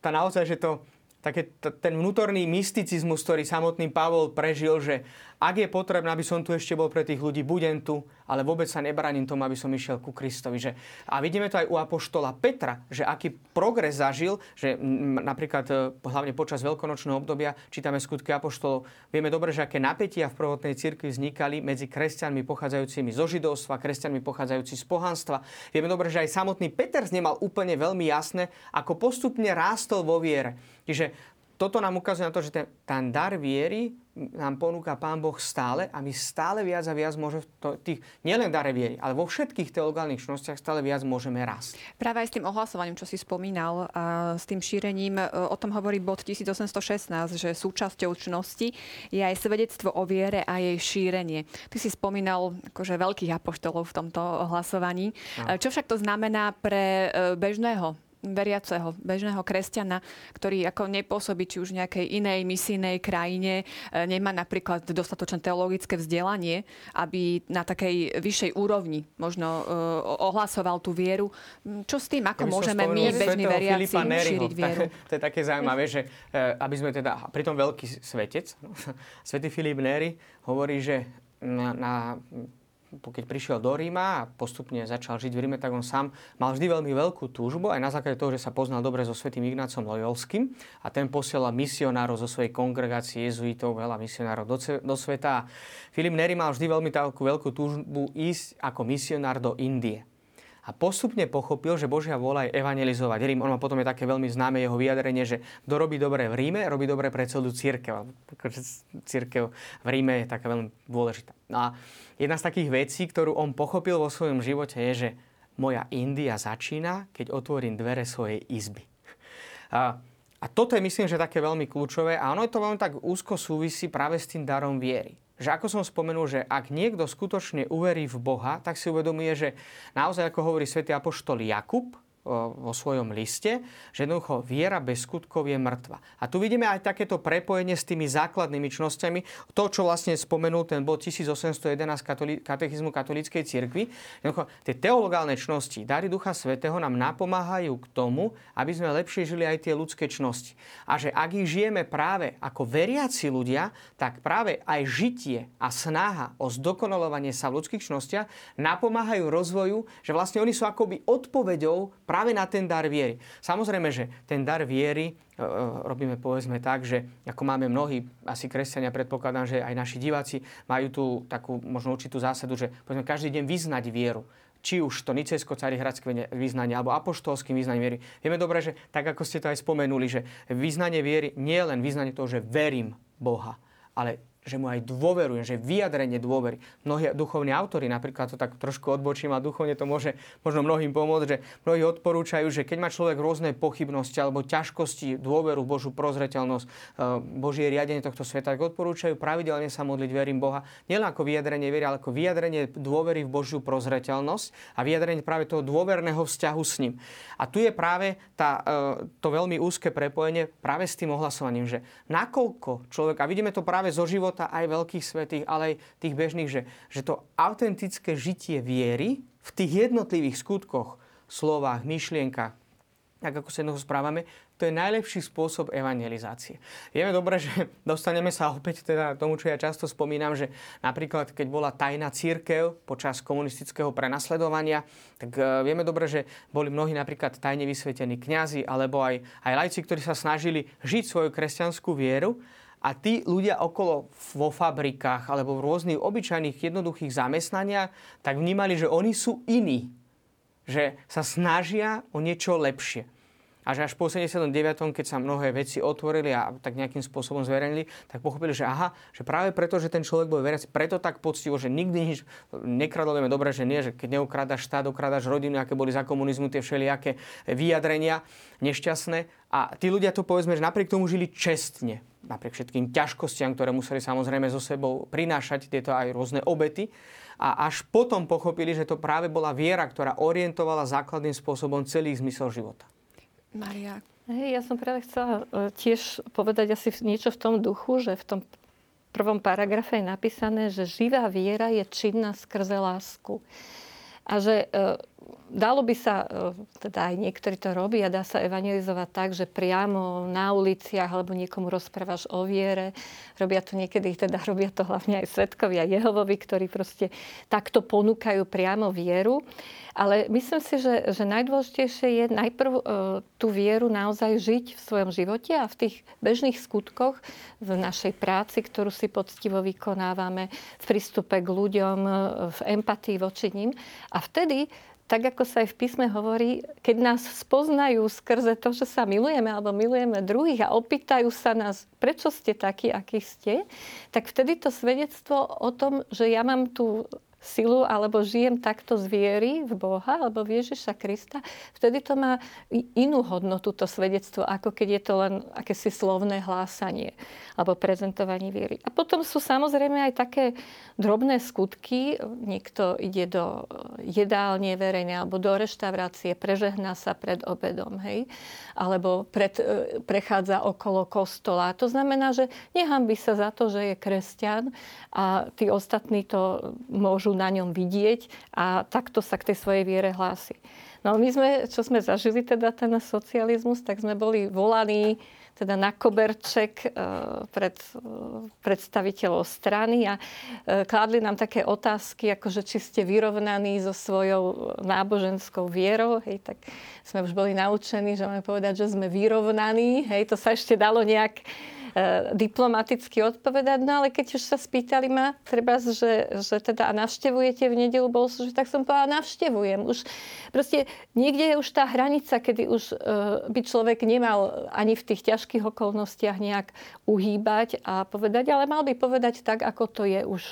tá naozaj, že to také t- ten vnútorný mysticizmus, ktorý samotný Pavol prežil, že ak je potrebné, aby som tu ešte bol pre tých ľudí, budem tu, ale vôbec sa nebraním tomu, aby som išiel ku Kristovi. Že, a vidíme to aj u apoštola Petra, že aký progres zažil, že napríklad e, hlavne počas veľkonočného obdobia čítame skutky apoštolov. Vieme dobre, že aké napätia v prvotnej cirkvi vznikali medzi kresťanmi pochádzajúcimi zo židovstva, kresťanmi pochádzajúci z pohanstva. Vieme dobre, že aj samotný Peter nemal úplne veľmi jasné, ako postupne rástol vo viere. Čiže toto nám ukazuje na to, že ten, ten dar viery nám ponúka Pán Boh stále a my stále viac a viac môže to, tých, nielen dare viery, ale vo všetkých teologálnych čnostiach stále viac môžeme rásť. Práve aj s tým ohlasovaním, čo si spomínal, a s tým šírením, e, o tom hovorí bod 1816, že súčasťou čnosti je aj svedectvo o viere a jej šírenie. Ty si spomínal akože veľkých apoštolov v tomto ohlasovaní. No. Čo však to znamená pre e, bežného veriaceho, bežného kresťana, ktorý ako nepôsobí či už v nejakej inej misijnej krajine, e, nemá napríklad dostatočné teologické vzdelanie, aby na takej vyššej úrovni možno e, ohlasoval tú vieru. Čo s tým, ako ja môžeme my, bežní veriaci, šíriť vieru? To, to je také zaujímavé, že e, aby sme teda, pritom veľký svetec, *laughs* svetý Filip Neri hovorí, že na, na keď prišiel do Ríma a postupne začal žiť v Ríme, tak on sám mal vždy veľmi veľkú túžbu, aj na základe toho, že sa poznal dobre so svetým Ignácom Lojolským a ten posielal misionárov zo svojej kongregácie jezuitov, veľa misionárov do, do sveta. Filip Neri mal vždy veľmi takú veľkú túžbu ísť ako misionár do Indie. A postupne pochopil, že Božia vola je evangelizovať Rím. On má potom je také veľmi známe jeho vyjadrenie, že kto robí dobre v Ríme, robí dobre pre celú církev. Církev v Ríme je taká veľmi dôležitá. No a jedna z takých vecí, ktorú on pochopil vo svojom živote je, že moja India začína, keď otvorím dvere svojej izby. A, a toto je myslím, že také veľmi kľúčové a ono je to veľmi tak úzko súvisí práve s tým darom viery že ako som spomenul, že ak niekto skutočne uverí v Boha, tak si uvedomuje, že naozaj, ako hovorí svätý apoštol Jakub, vo svojom liste, že jednoducho viera bez skutkov je mŕtva. A tu vidíme aj takéto prepojenie s tými základnými čnosťami. To, čo vlastne spomenul ten bod 1811 katoli- katechizmu katolíckej cirkvi. Jednoducho, tie teologálne čnosti, dary Ducha Svetého nám napomáhajú k tomu, aby sme lepšie žili aj tie ľudské čnosti. A že ak ich žijeme práve ako veriaci ľudia, tak práve aj žitie a snaha o zdokonalovanie sa v ľudských čnostiach napomáhajú rozvoju, že vlastne oni sú akoby odpoveďou práve na ten dar viery. Samozrejme, že ten dar viery e, e, robíme povedzme tak, že ako máme mnohí, asi kresťania, predpokladám, že aj naši diváci majú tú takú možno určitú zásadu, že povedzme každý deň vyznať vieru či už to nicejsko carihradské vyznanie alebo apoštolským vyznaním viery. Vieme dobre, že tak ako ste to aj spomenuli, že vyznanie viery nie je len vyznanie toho, že verím Boha, ale že mu aj dôverujem, že vyjadrenie dôvery. Mnohí duchovní autory, napríklad to tak trošku odbočím a duchovne to môže možno mnohým pomôcť, že mnohí odporúčajú, že keď má človek rôzne pochybnosti alebo ťažkosti, dôveru, Božú prozreteľnosť, e, Božie riadenie tohto sveta, tak odporúčajú pravidelne sa modliť, verím Boha, nielen ako vyjadrenie viery, ale ako vyjadrenie dôvery v Božiu prozreteľnosť a vyjadrenie práve toho dôverného vzťahu s ním. A tu je práve tá, e, to veľmi úzke prepojenie práve s tým ohlasovaním, že nakoľko človek, a vidíme to práve zo života, života aj veľkých svetých, ale aj tých bežných, že, že to autentické žitie viery v tých jednotlivých skutkoch, slovách, myšlienkach, tak ako sa jednoho správame, to je najlepší spôsob evangelizácie. Vieme dobre, že *laughs* dostaneme sa opäť teda tomu, čo ja často spomínam, že napríklad keď bola tajná církev počas komunistického prenasledovania, tak e, vieme dobre, že boli mnohí napríklad tajne vysvetení kňazi alebo aj, aj lajci, ktorí sa snažili žiť svoju kresťanskú vieru a tí ľudia okolo vo fabrikách alebo v rôznych obyčajných jednoduchých zamestnaniach, tak vnímali, že oni sú iní. Že sa snažia o niečo lepšie. A že až po 79. keď sa mnohé veci otvorili a tak nejakým spôsobom zverejnili, tak pochopili, že aha, že práve preto, že ten človek bol veriaci, preto tak poctivo, že nikdy nič nekradol, vieme dobre, že nie, že keď neukradaš štát, ukradáš rodinu, aké boli za komunizmu tie všelijaké vyjadrenia nešťastné. A tí ľudia to povedzme, že napriek tomu žili čestne, napriek všetkým ťažkostiam, ktoré museli samozrejme so sebou prinášať tieto aj rôzne obety. A až potom pochopili, že to práve bola viera, ktorá orientovala základným spôsobom celý zmysel života. Maria. Hej, ja som práve chcela e, tiež povedať asi niečo v tom duchu, že v tom prvom paragrafe je napísané, že živá viera je činná skrze lásku. A že e, dalo by sa, e, teda aj niektorí to robia, dá sa evangelizovať tak, že priamo na uliciach alebo niekomu rozprávaš o viere. Robia to niekedy, teda *laughs* robia to hlavne aj svetkovia Jehovovi, ktorí proste takto ponúkajú priamo vieru. Ale myslím si, že, že najdôležitejšie je najprv e, tú vieru naozaj žiť v svojom živote a v tých bežných skutkoch, v našej práci, ktorú si poctivo vykonávame, v prístupe k ľuďom, e, v empatii voči ním. A vtedy tak ako sa aj v písme hovorí, keď nás spoznajú skrze to, že sa milujeme alebo milujeme druhých a opýtajú sa nás, prečo ste takí, akí ste, tak vtedy to svedectvo o tom, že ja mám tú silu alebo žijem takto z viery v Boha alebo v Ježiša Krista, vtedy to má inú hodnotu, to svedectvo, ako keď je to len akési slovné hlásanie alebo prezentovanie viery. A potom sú samozrejme aj také drobné skutky. Niekto ide do jedálne verejnej alebo do reštaurácie, prežehná sa pred obedom, hej? alebo pred, e, prechádza okolo kostola. To znamená, že nehambí sa za to, že je kresťan a tí ostatní to môžu môžu na ňom vidieť a takto sa k tej svojej viere hlási. No my sme, čo sme zažili teda ten socializmus, tak sme boli volaní teda na koberček e, pred e, predstaviteľov strany a e, kládli nám také otázky, ako že či ste vyrovnaní so svojou náboženskou vierou. Hej, tak sme už boli naučení, že máme povedať, že sme vyrovnaní. Hej, to sa ešte dalo nejak diplomaticky odpovedať, no ale keď už sa spýtali ma, treba, že, že teda navštevujete v nedelu bol že tak som povedala, navštevujem. Už proste niekde je už tá hranica, kedy už uh, by človek nemal ani v tých ťažkých okolnostiach nejak uhýbať a povedať, ale mal by povedať tak, ako to je už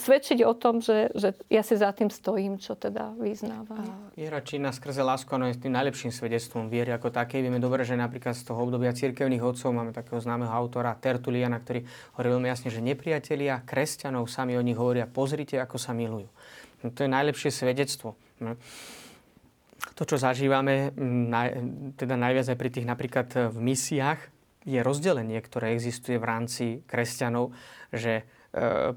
svedčiť o tom, že, že ja si za tým stojím, čo teda vyznávam. Viera činná skrze lásku, ono je tým najlepším svedectvom viery ako také. Vieme dobre, že napríklad z toho obdobia cirkevných otcov máme takého známeho autora Tertuliana, ktorý hovorí veľmi jasne, že nepriatelia kresťanov sami o nich hovoria, pozrite, ako sa milujú. No, to je najlepšie svedectvo. No. To, čo zažívame, teda najviac aj pri tých napríklad v misiách, je rozdelenie, ktoré existuje v rámci kresťanov, že E,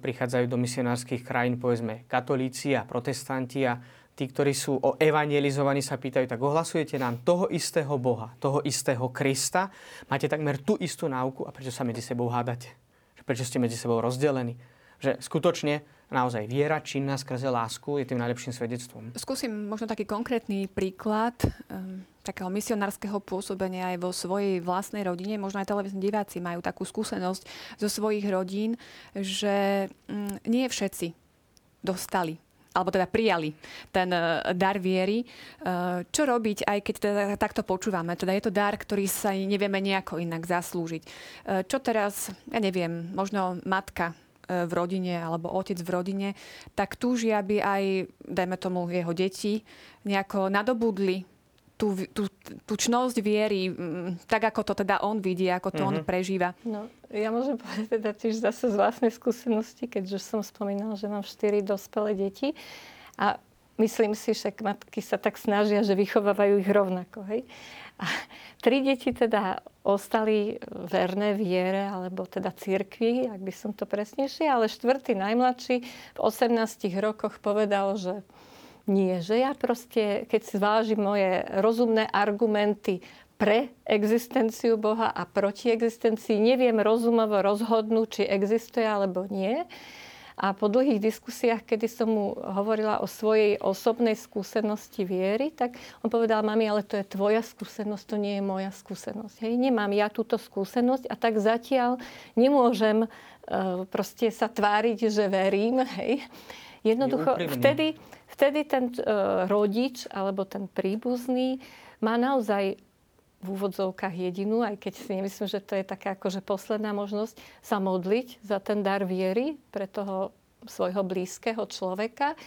prichádzajú do misionárskych krajín, povedzme, katolíci a protestanti a tí, ktorí sú o evangelizovaní, sa pýtajú, tak ohlasujete nám toho istého Boha, toho istého Krista, máte takmer tú istú náuku a prečo sa medzi sebou hádate? Prečo ste medzi sebou rozdelení? Že skutočne naozaj viera činná skrze lásku je tým najlepším svedectvom. Skúsim možno taký konkrétny príklad um, takého misionárskeho pôsobenia aj vo svojej vlastnej rodine. Možno aj televízni diváci majú takú skúsenosť zo svojich rodín, že um, nie všetci dostali alebo teda prijali ten uh, dar viery. Uh, čo robiť, aj keď teda takto počúvame? Teda je to dar, ktorý sa nevieme nejako inak zaslúžiť. Uh, čo teraz, ja neviem, možno matka v rodine alebo otec v rodine, tak túži, aby aj, dajme tomu, jeho deti nejako nadobudli tú, tú, tú čnosť viery, tak ako to teda on vidí, ako to mm-hmm. on mhm. prežíva. No, ja môžem povedať teda tiež zase z vlastnej skúsenosti, keďže som spomínala, že mám štyri dospelé deti a myslím si, že matky sa tak snažia, že vychovávajú ich rovnako. Hej? A tri deti teda ostali verné viere, alebo teda cirkvi, ak by som to presnejšie, ale štvrtý najmladší v 18 rokoch povedal, že nie, že ja proste, keď si zvážim moje rozumné argumenty pre existenciu Boha a proti existencii, neviem rozumovo rozhodnúť, či existuje alebo nie. A po dlhých diskusiách, kedy som mu hovorila o svojej osobnej skúsenosti viery, tak on povedal, mami, ale to je tvoja skúsenosť, to nie je moja skúsenosť. Hej, nemám ja túto skúsenosť a tak zatiaľ nemôžem uh, proste sa tváriť, že verím. Hej. Jednoducho, vtedy, vtedy ten uh, rodič alebo ten príbuzný má naozaj v úvodzovkách jedinú, aj keď si nemyslím, že to je taká akože posledná možnosť sa modliť za ten dar viery pre toho svojho blízkeho človeka.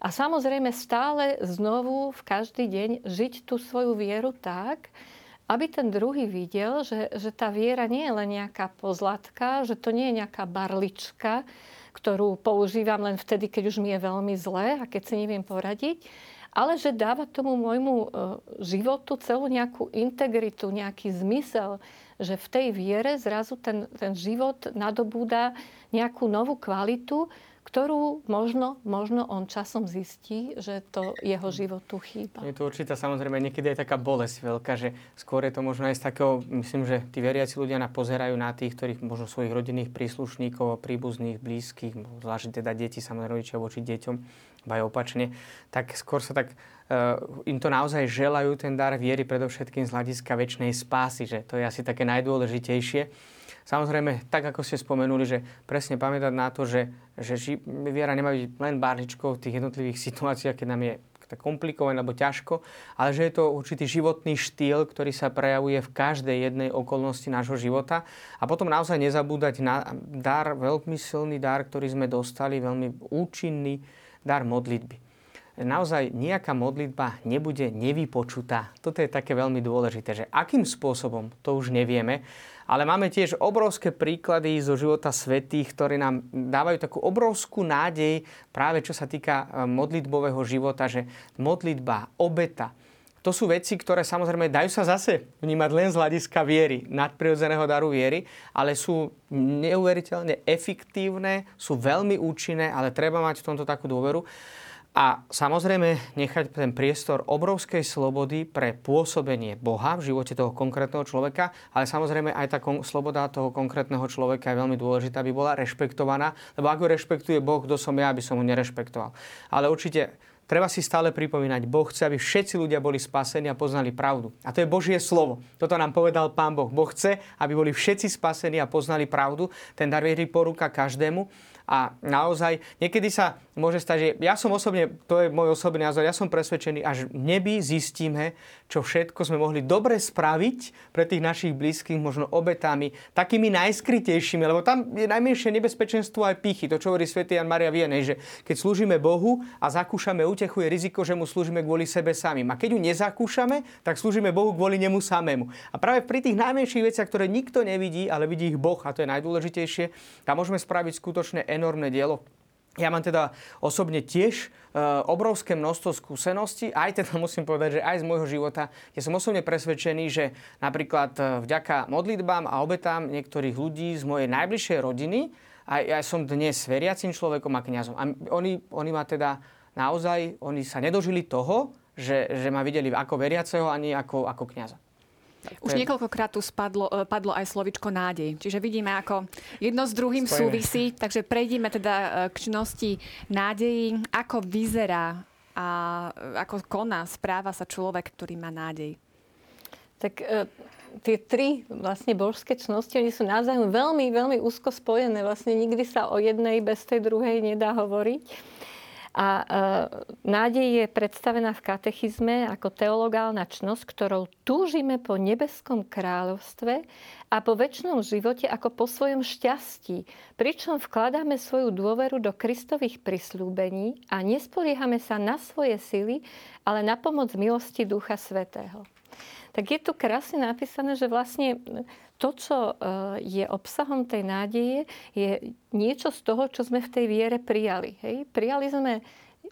A samozrejme stále znovu v každý deň žiť tú svoju vieru tak, aby ten druhý videl, že, že tá viera nie je len nejaká pozlatka, že to nie je nejaká barlička, ktorú používam len vtedy, keď už mi je veľmi zlé a keď si neviem poradiť, ale že dáva tomu môjmu e, životu celú nejakú integritu, nejaký zmysel, že v tej viere zrazu ten, ten život nadobúda nejakú novú kvalitu, ktorú možno, možno on časom zistí, že to jeho životu chýba. Je to určitá samozrejme niekedy aj taká bolesť veľká, že skôr je to možno aj z takého, myslím, že tí veriaci ľudia na pozerajú na tých, ktorých možno svojich rodinných príslušníkov, príbuzných, blízkych, zvlášť teda deti, samozrejme rodičia voči deťom, aj opačne, tak skôr sa tak uh, im to naozaj želajú ten dar viery predovšetkým z hľadiska väčšnej spásy, že to je asi také najdôležitejšie Samozrejme, tak ako ste spomenuli, že presne pamätať na to, že, že viera nemá byť len barličkou v tých jednotlivých *laughs* situáciách, keď nám je tak komplikované alebo ťažko, ale že je to určitý životný štýl, ktorý sa prejavuje v každej jednej okolnosti nášho života. A potom naozaj nezabúdať na dar, veľmi silný dar, ktorý sme dostali, veľmi účinný dar modlitby. Naozaj nejaká modlitba nebude nevypočutá. Toto je také veľmi dôležité, že akým spôsobom, to už nevieme, ale máme tiež obrovské príklady zo života svetých, ktoré nám dávajú takú obrovskú nádej práve čo sa týka e, modlitbového života, že modlitba, obeta, to sú veci, ktoré samozrejme dajú sa zase vnímať len z hľadiska viery, nadprirodzeného daru viery, ale sú neuveriteľne efektívne, sú veľmi účinné, ale treba mať v tomto takú dôveru. A samozrejme nechať ten priestor obrovskej slobody pre pôsobenie Boha v živote toho konkrétneho človeka, ale samozrejme aj tá kon- sloboda toho konkrétneho človeka je veľmi dôležitá, aby bola rešpektovaná, lebo ako rešpektuje Boh, kto som ja, aby som ho nerešpektoval. Ale určite treba si stále pripomínať, Boh chce, aby všetci ľudia boli spasení a poznali pravdu. A to je Božie slovo. Toto nám povedal Pán Boh. Boh chce, aby boli všetci spasení a poznali pravdu. Ten dar viery porúka každému. A naozaj, niekedy sa môže stať, že ja som osobne, to je môj osobný názor, ja som presvedčený, až v nebi zistíme, čo všetko sme mohli dobre spraviť pre tých našich blízkych, možno obetami, takými najskrytejšími, lebo tam je najmenšie nebezpečenstvo aj pichy. To, čo hovorí svätý Jan Maria Viene, že keď slúžime Bohu a zakúšame utechu, je riziko, že mu slúžime kvôli sebe samým. A keď ju nezakúšame, tak slúžime Bohu kvôli nemu samému. A práve pri tých najmenších veciach, ktoré nikto nevidí, ale vidí ich Boh, a to je najdôležitejšie, tam môžeme spraviť skutočne enormné dielo. Ja mám teda osobne tiež e, obrovské množstvo skúseností, aj teda *laughs* musím povedať, že aj z môjho života, ja som osobne presvedčený, že napríklad e, vďaka modlitbám a obetám niektorých ľudí z mojej najbližšej rodiny, a ja som dnes veriacim človekom a kňazom. A oni, oni ma teda naozaj, oni sa nedožili toho, že, že ma videli ako veriaceho ani ako, ako kňaza. Už niekoľkokrát tu spadlo, e, padlo aj slovičko nádej. Čiže vidíme, ako jedno s druhým Spojené. súvisí. Takže prejdime teda e, k činnosti nádejí. Ako vyzerá a e, ako koná, správa sa človek, ktorý má nádej? Tak e, tie tri vlastne božské čnosti, oni sú navzájom veľmi, veľmi úzko spojené. Vlastne nikdy sa o jednej bez tej druhej nedá hovoriť. A e, nádej je predstavená v katechizme ako teologálna čnosť, ktorou túžime po nebeskom kráľovstve a po väčšnom živote ako po svojom šťastí. Pričom vkladáme svoju dôveru do Kristových prislúbení a nespoliehame sa na svoje sily, ale na pomoc milosti Ducha Svetého tak je tu krásne napísané, že vlastne to, čo e, je obsahom tej nádeje, je niečo z toho, čo sme v tej viere prijali. Hej? Prijali sme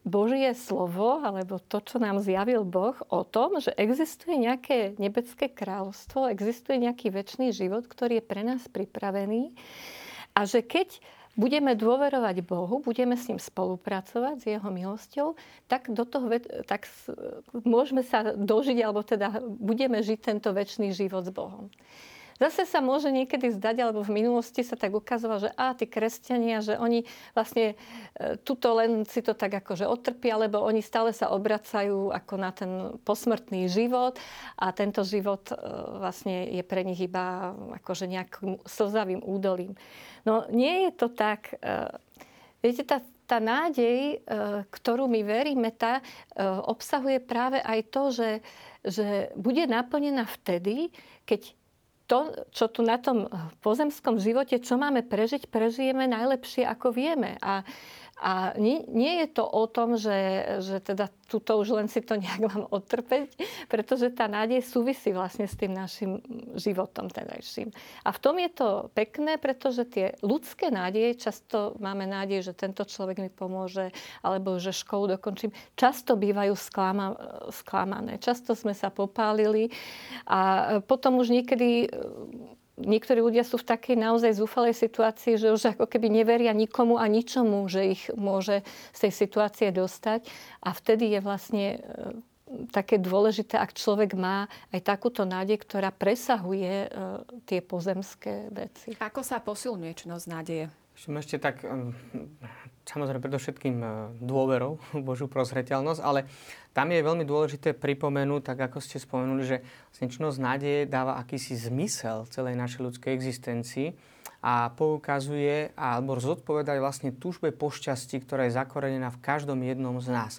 Božie slovo, alebo to, čo nám zjavil Boh o tom, že existuje nejaké nebeské kráľovstvo, existuje nejaký väčší život, ktorý je pre nás pripravený a že keď budeme dôverovať Bohu, budeme s ním spolupracovať, s jeho milosťou, tak, do toho, tak môžeme sa dožiť, alebo teda budeme žiť tento väčší život s Bohom. Zase sa môže niekedy zdať, alebo v minulosti sa tak ukazovalo, že a tí kresťania, že oni vlastne e, tuto len si to tak akože otrpia, lebo oni stále sa obracajú ako na ten posmrtný život a tento život e, vlastne je pre nich iba akože nejakým slzavým údolím. No nie je to tak. E, viete, tá, tá nádej, ktorú my veríme, tá obsahuje práve aj to, že, že bude naplnená vtedy, keď to, čo tu na tom pozemskom živote, čo máme prežiť, prežijeme najlepšie, ako vieme. A a nie, nie je to o tom, že, že teda tuto už len si to nejak mám odtrpeť, pretože tá nádej súvisí vlastne s tým našim životom tedajším. A v tom je to pekné, pretože tie ľudské nádeje, často máme nádej, že tento človek mi pomôže, alebo že školu dokončím, často bývajú sklama, sklamané. Často sme sa popálili a potom už niekedy niektorí ľudia sú v takej naozaj zúfalej situácii, že už ako keby neveria nikomu a ničomu, že ich môže z tej situácie dostať. A vtedy je vlastne e, také dôležité, ak človek má aj takúto nádej, ktorá presahuje e, tie pozemské veci. Ako sa posilňuje činnosť nádeje? Ešte tak samozrejme predovšetkým e, dôverou v *laughs* Božiu prozreteľnosť, ale tam je veľmi dôležité pripomenúť, tak ako ste spomenuli, že činnosť nádeje dáva akýsi zmysel celej našej ľudskej existencii a poukazuje alebo zodpovedá vlastne túžbe po šťastí, ktorá je zakorenená v každom jednom z nás.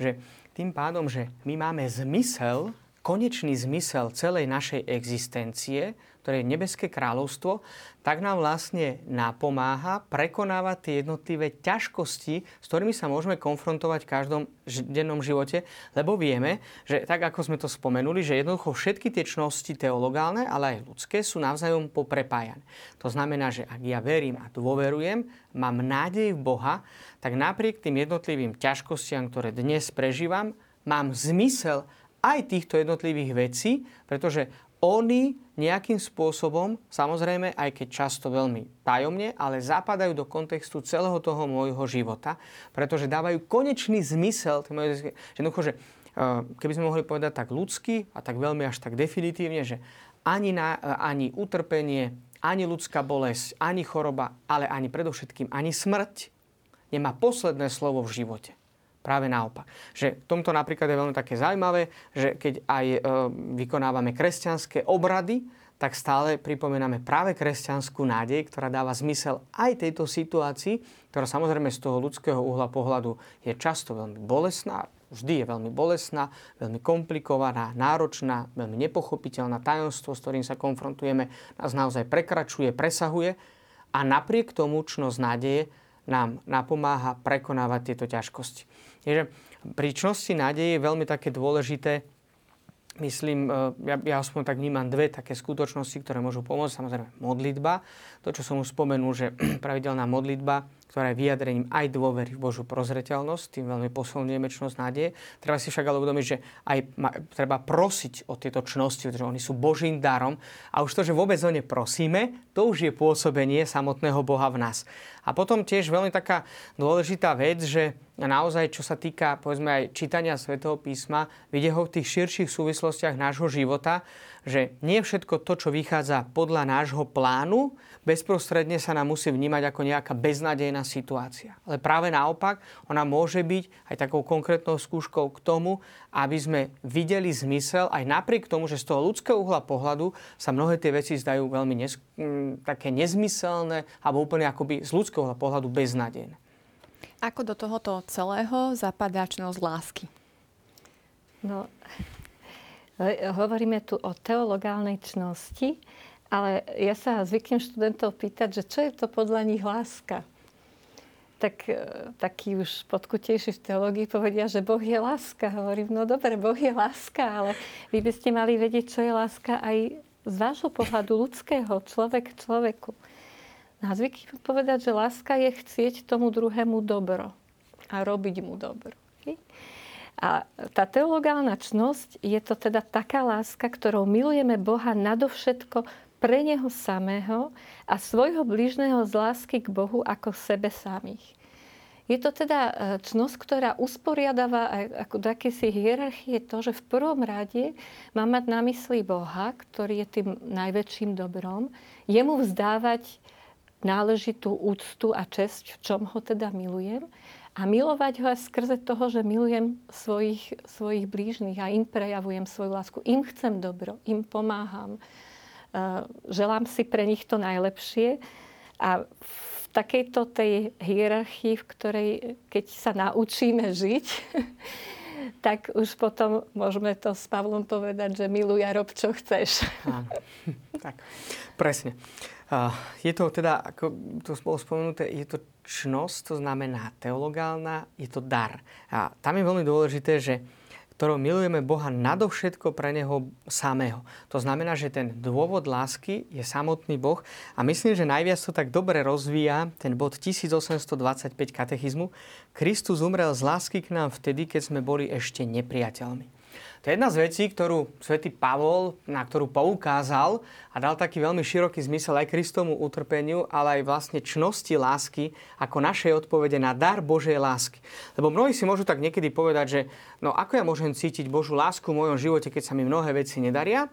Že tým pádom, že my máme zmysel, konečný zmysel celej našej existencie, ktoré je nebeské kráľovstvo, tak nám vlastne napomáha prekonávať tie jednotlivé ťažkosti, s ktorými sa môžeme konfrontovať v každom dennom živote, lebo vieme, že tak ako sme to spomenuli, že jednoducho všetky tie čnosti teologálne, ale aj ľudské sú navzájom poprepájané. To znamená, že ak ja verím a dôverujem, mám nádej v Boha, tak napriek tým jednotlivým ťažkostiam, ktoré dnes prežívam, mám zmysel aj týchto jednotlivých vecí, pretože oni nejakým spôsobom, samozrejme, aj keď často veľmi tajomne, ale zapadajú do kontextu celého toho môjho života, pretože dávajú konečný zmysel, jednoducho, že eh, keby sme mohli povedať tak ľudsky a tak veľmi až tak definitívne, že ani, na, eh, ani utrpenie, ani ľudská bolesť, ani choroba, ale ani predovšetkým ani smrť nemá posledné slovo v živote. Práve naopak. Že v tomto napríklad je veľmi také zaujímavé, že keď aj e, vykonávame kresťanské obrady, tak stále pripomíname práve kresťanskú nádej, ktorá dáva zmysel aj tejto situácii, ktorá samozrejme z toho ľudského uhla pohľadu je často veľmi bolesná, vždy je veľmi bolesná, veľmi komplikovaná, náročná, veľmi nepochopiteľná. Tajomstvo, s ktorým sa konfrontujeme, nás naozaj prekračuje, presahuje a napriek tomu čnosť nádeje nám napomáha prekonávať tieto ťažkosti. Takže pri čnosti nádeje je veľmi také dôležité, myslím, e, ja, ja aspoň tak vnímam dve také skutočnosti, ktoré môžu pomôcť. Samozrejme modlitba, to, čo som už spomenul, že *clears throat* pravidelná modlitba ktorá je vyjadrením aj dôvery v Božú prozreteľnosť, tým veľmi posilňujeme čnosť nádeje. Treba si však ale uvedomiť, že aj ma, treba prosiť o tieto čnosti, pretože oni sú Božím darom. A už to, že vôbec o ne prosíme, to už je pôsobenie samotného Boha v nás. A potom tiež veľmi taká dôležitá vec, že naozaj, čo sa týka povedzme aj čítania svätého písma, vidie ho v tých širších súvislostiach nášho života, že nie všetko to, čo vychádza podľa nášho plánu, bezprostredne sa nám musí vnímať ako nejaká beznadejná situácia. Ale práve naopak, ona môže byť aj takou konkrétnou skúškou k tomu, aby sme videli zmysel aj napriek tomu, že z toho ľudského uhla pohľadu sa mnohé tie veci zdajú veľmi nes- také nezmyselné alebo úplne akoby z ľudského uhla pohľadu beznadejné. Ako do tohoto celého zapadá čnosť lásky? No, *laughs* hovoríme tu o teologálnej čnosti, ale ja sa zvyknem študentov pýtať, že čo je to podľa nich láska? Tak e, takí už podkutejší v teológii povedia, že Boh je láska. Hovorím, no dobre, Boh je láska, ale vy by ste mali vedieť, čo je láska aj z vášho pohľadu ľudského, človek človeku. No a zvyknem povedať, že láska je chcieť tomu druhému dobro a robiť mu dobro. A tá teologálna čnosť je to teda taká láska, ktorou milujeme Boha nadovšetko pre Neho samého a svojho blížneho z lásky k Bohu ako sebe samých. Je to teda e, čnosť, ktorá usporiadáva ako do akési hierarchie to, že v prvom rade má mať na mysli Boha, ktorý je tým najväčším dobrom, jemu vzdávať náležitú úctu a česť, v čom ho teda milujem a milovať ho aj skrze toho, že milujem svojich, svojich blížnych a im prejavujem svoju lásku. Im chcem dobro, im pomáham, želám si pre nich to najlepšie. A v takejto tej hierarchii, v ktorej keď sa naučíme žiť, *laughs* tak už potom môžeme to s Pavlom povedať, že miluj a rob, čo chceš. Áno. *laughs* Tak, presne. Je to teda, ako to bolo spomenuté, je to čnosť, to znamená teologálna, je to dar. A tam je veľmi dôležité, že ktorou milujeme Boha nadovšetko pre Neho samého. To znamená, že ten dôvod lásky je samotný Boh a myslím, že najviac to tak dobre rozvíja ten bod 1825 katechizmu. Kristus umrel z lásky k nám vtedy, keď sme boli ešte nepriateľmi. To je jedna z vecí, ktorú svätý Pavol, na ktorú poukázal a dal taký veľmi široký zmysel aj Kristomu utrpeniu, ale aj vlastne čnosti lásky ako našej odpovede na dar Božej lásky. Lebo mnohí si môžu tak niekedy povedať, že no ako ja môžem cítiť Božú lásku v mojom živote, keď sa mi mnohé veci nedaria.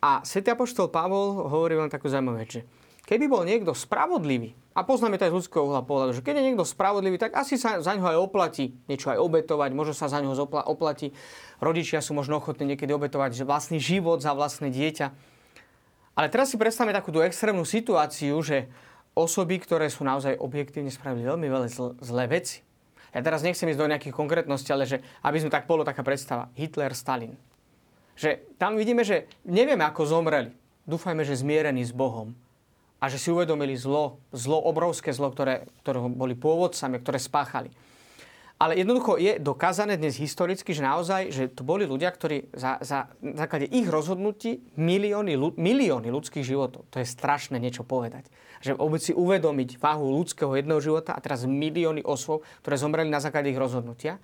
A svätý apoštol Pavol hovorí len takú zaujímavú vec, že keby bol niekto spravodlivý, a poznáme to aj z ľudského uhla pohľadu, že keď je niekto spravodlivý, tak asi sa za ňo aj oplatí niečo aj obetovať, možno sa za ňo oplatí. Rodičia sú možno ochotní niekedy obetovať vlastný život za vlastné dieťa. Ale teraz si predstavme takú tú extrémnu situáciu, že osoby, ktoré sú naozaj objektívne spravili veľmi veľa zl- zlé veci. Ja teraz nechcem ísť do nejakých konkrétností, ale že aby sme tak bolo taká predstava. Hitler, Stalin. Že tam vidíme, že nevieme, ako zomreli. Dúfajme, že zmierení s Bohom a že si uvedomili zlo, zlo, obrovské zlo, ktoré, ktoré boli pôvodcami, ktoré spáchali. Ale jednoducho je dokázané dnes historicky, že naozaj, že to boli ľudia, ktorí za, za základe ich rozhodnutí milióny, milióny ľudských životov. To je strašné niečo povedať. Že vôbec si uvedomiť váhu ľudského jedného života a teraz milióny osôb, ktoré zomreli na základe ich rozhodnutia.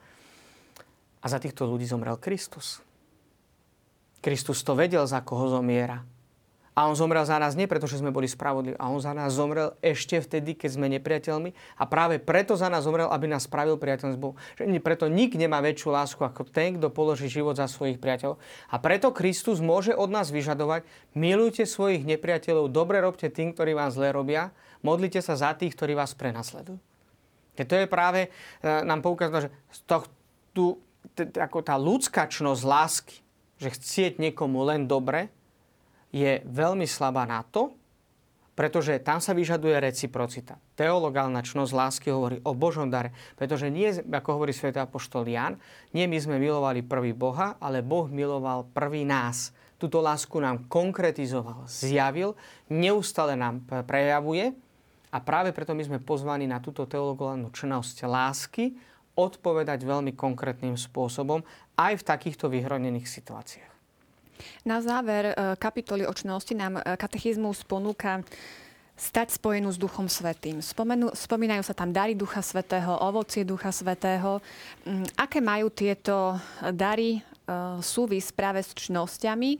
A za týchto ľudí zomrel Kristus. Kristus to vedel, za koho zomiera. A on zomrel za nás nie preto, že sme boli spravodliví. A on za nás zomrel ešte vtedy, keď sme nepriateľmi. A práve preto za nás zomrel, aby nás spravil priateľ s Bohom. Preto nik nemá väčšiu lásku ako ten, kto položí život za svojich priateľov. A preto Kristus môže od nás vyžadovať, milujte svojich nepriateľov, dobre robte tým, ktorí vám zle robia, modlite sa za tých, ktorí vás prenasledujú. Keď to je práve, e, nám poukazujú, že to, tu, ako tá ľudská čnosť lásky, že chcieť niekomu len dobre, je veľmi slabá na to, pretože tam sa vyžaduje reciprocita. Teologálna čnosť lásky hovorí o Božom dare, pretože nie, ako hovorí svätý apoštol Jan, nie my sme milovali prvý Boha, ale Boh miloval prvý nás. Túto lásku nám konkretizoval, zjavil, neustále nám prejavuje a práve preto my sme pozvaní na túto teologálnu čnosť lásky odpovedať veľmi konkrétnym spôsobom aj v takýchto vyhronených situáciách. Na záver e, kapitoly o čnosti nám e, katechizmus ponúka stať spojenú s Duchom Svetým. Spomenú, spomínajú sa tam dary Ducha Svetého, ovocie Ducha Svetého. Mm, aké majú tieto dary e, súvis práve s čnosťami.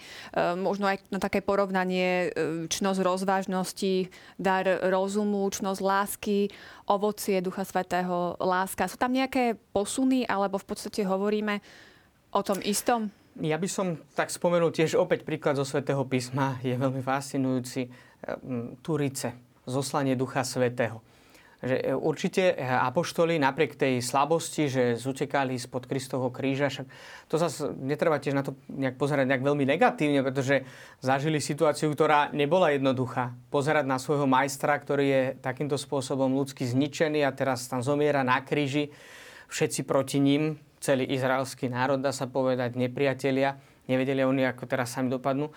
Možno aj na také porovnanie čnosť rozvážnosti, dar rozumu, čnosť lásky, ovocie Ducha Svetého, láska. Sú tam nejaké posuny, alebo v podstate hovoríme o tom istom? Ja by som tak spomenul tiež opäť príklad zo Svetého písma. Je veľmi fascinujúci Turice, zoslanie Ducha Svetého že e, určite e, apoštoli napriek tej slabosti, že zutekali spod Kristovho kríža, však to zase netreba tiež na to nejak pozerať nejak veľmi negatívne, pretože zažili situáciu, ktorá nebola jednoduchá. Pozerať na svojho majstra, ktorý je takýmto spôsobom ľudsky zničený a teraz tam zomiera na kríži, všetci proti ním, celý izraelský národ, dá sa povedať, nepriatelia, nevedeli oni, ako teraz sami dopadnú.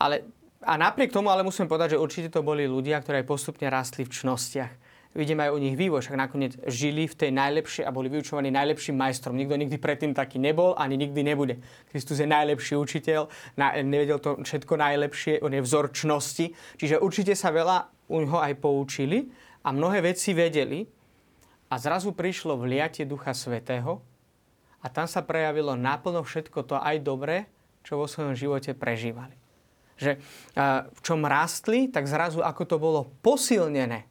Ale, a napriek tomu ale musím povedať, že určite to boli ľudia, ktorí postupne rastli v čnostiach vidíme aj u nich vývoj, však nakoniec žili v tej najlepšej a boli vyučovaní najlepším majstrom. Nikto nikdy predtým taký nebol, ani nikdy nebude. Kristus je najlepší učiteľ, na, nevedel to všetko najlepšie, on je vzor čnosti, čiže určite sa veľa u neho aj poučili a mnohé veci vedeli a zrazu prišlo vliatie Ducha Svetého a tam sa prejavilo naplno všetko to aj dobré, čo vo svojom živote prežívali. Že v čom rastli, tak zrazu ako to bolo posilnené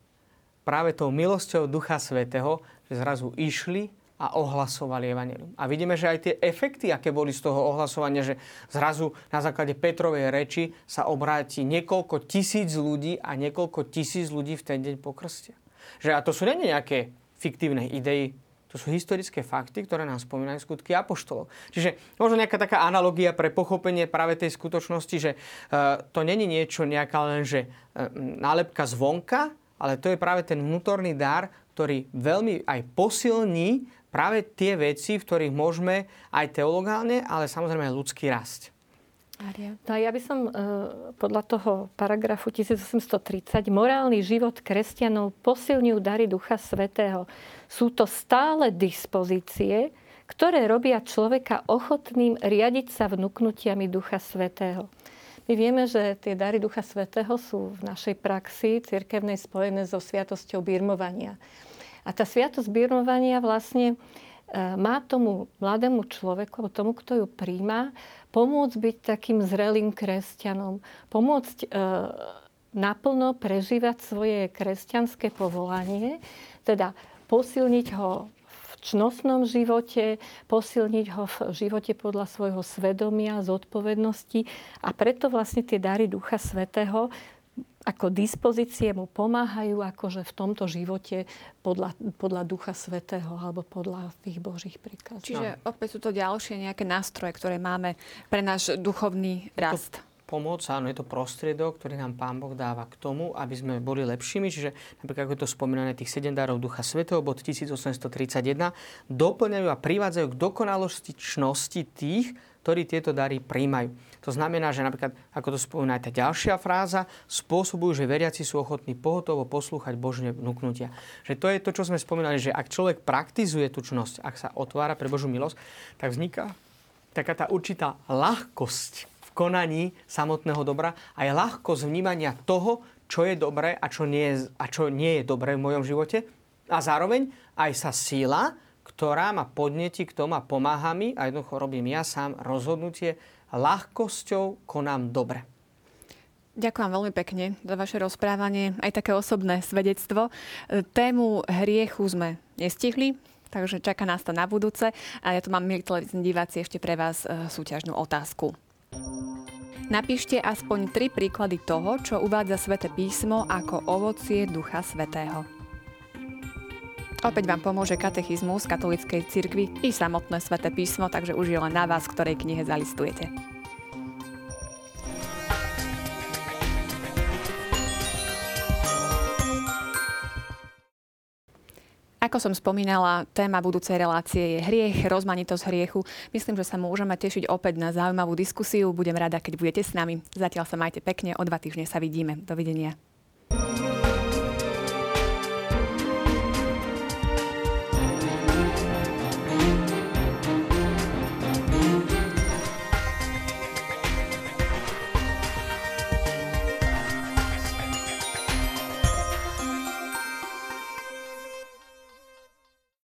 práve tou milosťou Ducha Svetého, že zrazu išli a ohlasovali Evangelium. A vidíme, že aj tie efekty, aké boli z toho ohlasovania, že zrazu na základe Petrovej reči sa obráti niekoľko tisíc ľudí a niekoľko tisíc ľudí v ten deň pokrstia. Že a to sú nie nejaké fiktívne idei, to sú historické fakty, ktoré nám spomínajú skutky apoštolov. Čiže možno nejaká taká analogia pre pochopenie práve tej skutočnosti, že uh, to není niečo nejaká len, že uh, nálepka zvonka, ale to je práve ten vnútorný dar, ktorý veľmi aj posilní práve tie veci, v ktorých môžeme aj teologálne, ale samozrejme aj ľudský rast. No ja by som e, podľa toho paragrafu 1830 morálny život kresťanov posilňujú dary Ducha Svetého. Sú to stále dispozície, ktoré robia človeka ochotným riadiť sa vnúknutiami Ducha Svetého. My vieme, že tie dary Ducha Svetého sú v našej praxi cirkevnej spojené so sviatosťou birmovania. A tá sviatosť birmovania vlastne e, má tomu mladému človeku, tomu, kto ju príjma, pomôcť byť takým zrelým kresťanom, pomôcť e, naplno prežívať svoje kresťanské povolanie, teda posilniť ho čnostnom živote, posilniť ho v živote podľa svojho svedomia, zodpovednosti. A preto vlastne tie dary Ducha Svetého ako dispozície mu pomáhajú akože v tomto živote podľa, podľa Ducha Svetého alebo podľa tých Božích príkazov. Čiže opäť sú to ďalšie nejaké nástroje, ktoré máme pre náš duchovný rast. To pomoc, áno, je to prostriedok, ktorý nám Pán Boh dáva k tomu, aby sme boli lepšími. Čiže napríklad, ako je to spomínané, tých 7 darov Ducha Svetého, bod 1831, doplňajú a privádzajú k dokonalosti čnosti tých, ktorí tieto dary príjmajú. To znamená, že napríklad, ako to spomína aj tá ďalšia fráza, spôsobujú, že veriaci sú ochotní pohotovo poslúchať Božne vnúknutia. Že to je to, čo sme spomínali, že ak človek praktizuje tú čnosť, ak sa otvára pre Božú milosť, tak vzniká taká tá určitá ľahkosť konaní samotného dobra a je ľahko z vnímania toho, čo je dobré a čo nie je, a čo nie je dobré v mojom živote. A zároveň aj sa síla, ktorá ma podnetí k tomu a pomáha mi a jednoducho robím ja sám rozhodnutie, ľahkosťou konám dobre. Ďakujem veľmi pekne za vaše rozprávanie, aj také osobné svedectvo. Tému hriechu sme nestihli, takže čaká nás to na budúce. A ja tu mám, milí televízni diváci, ešte pre vás e, súťažnú otázku. Napíšte aspoň tri príklady toho, čo uvádza Svete písmo ako ovocie Ducha Svetého. Opäť vám pomôže katechizmus katolíckej cirkvi i samotné Svete písmo, takže už je len na vás, ktorej knihe zalistujete. Ako som spomínala, téma budúcej relácie je hriech, rozmanitosť hriechu. Myslím, že sa môžeme tešiť opäť na zaujímavú diskusiu. Budem rada, keď budete s nami. Zatiaľ sa majte pekne, o dva týždne sa vidíme. Dovidenia.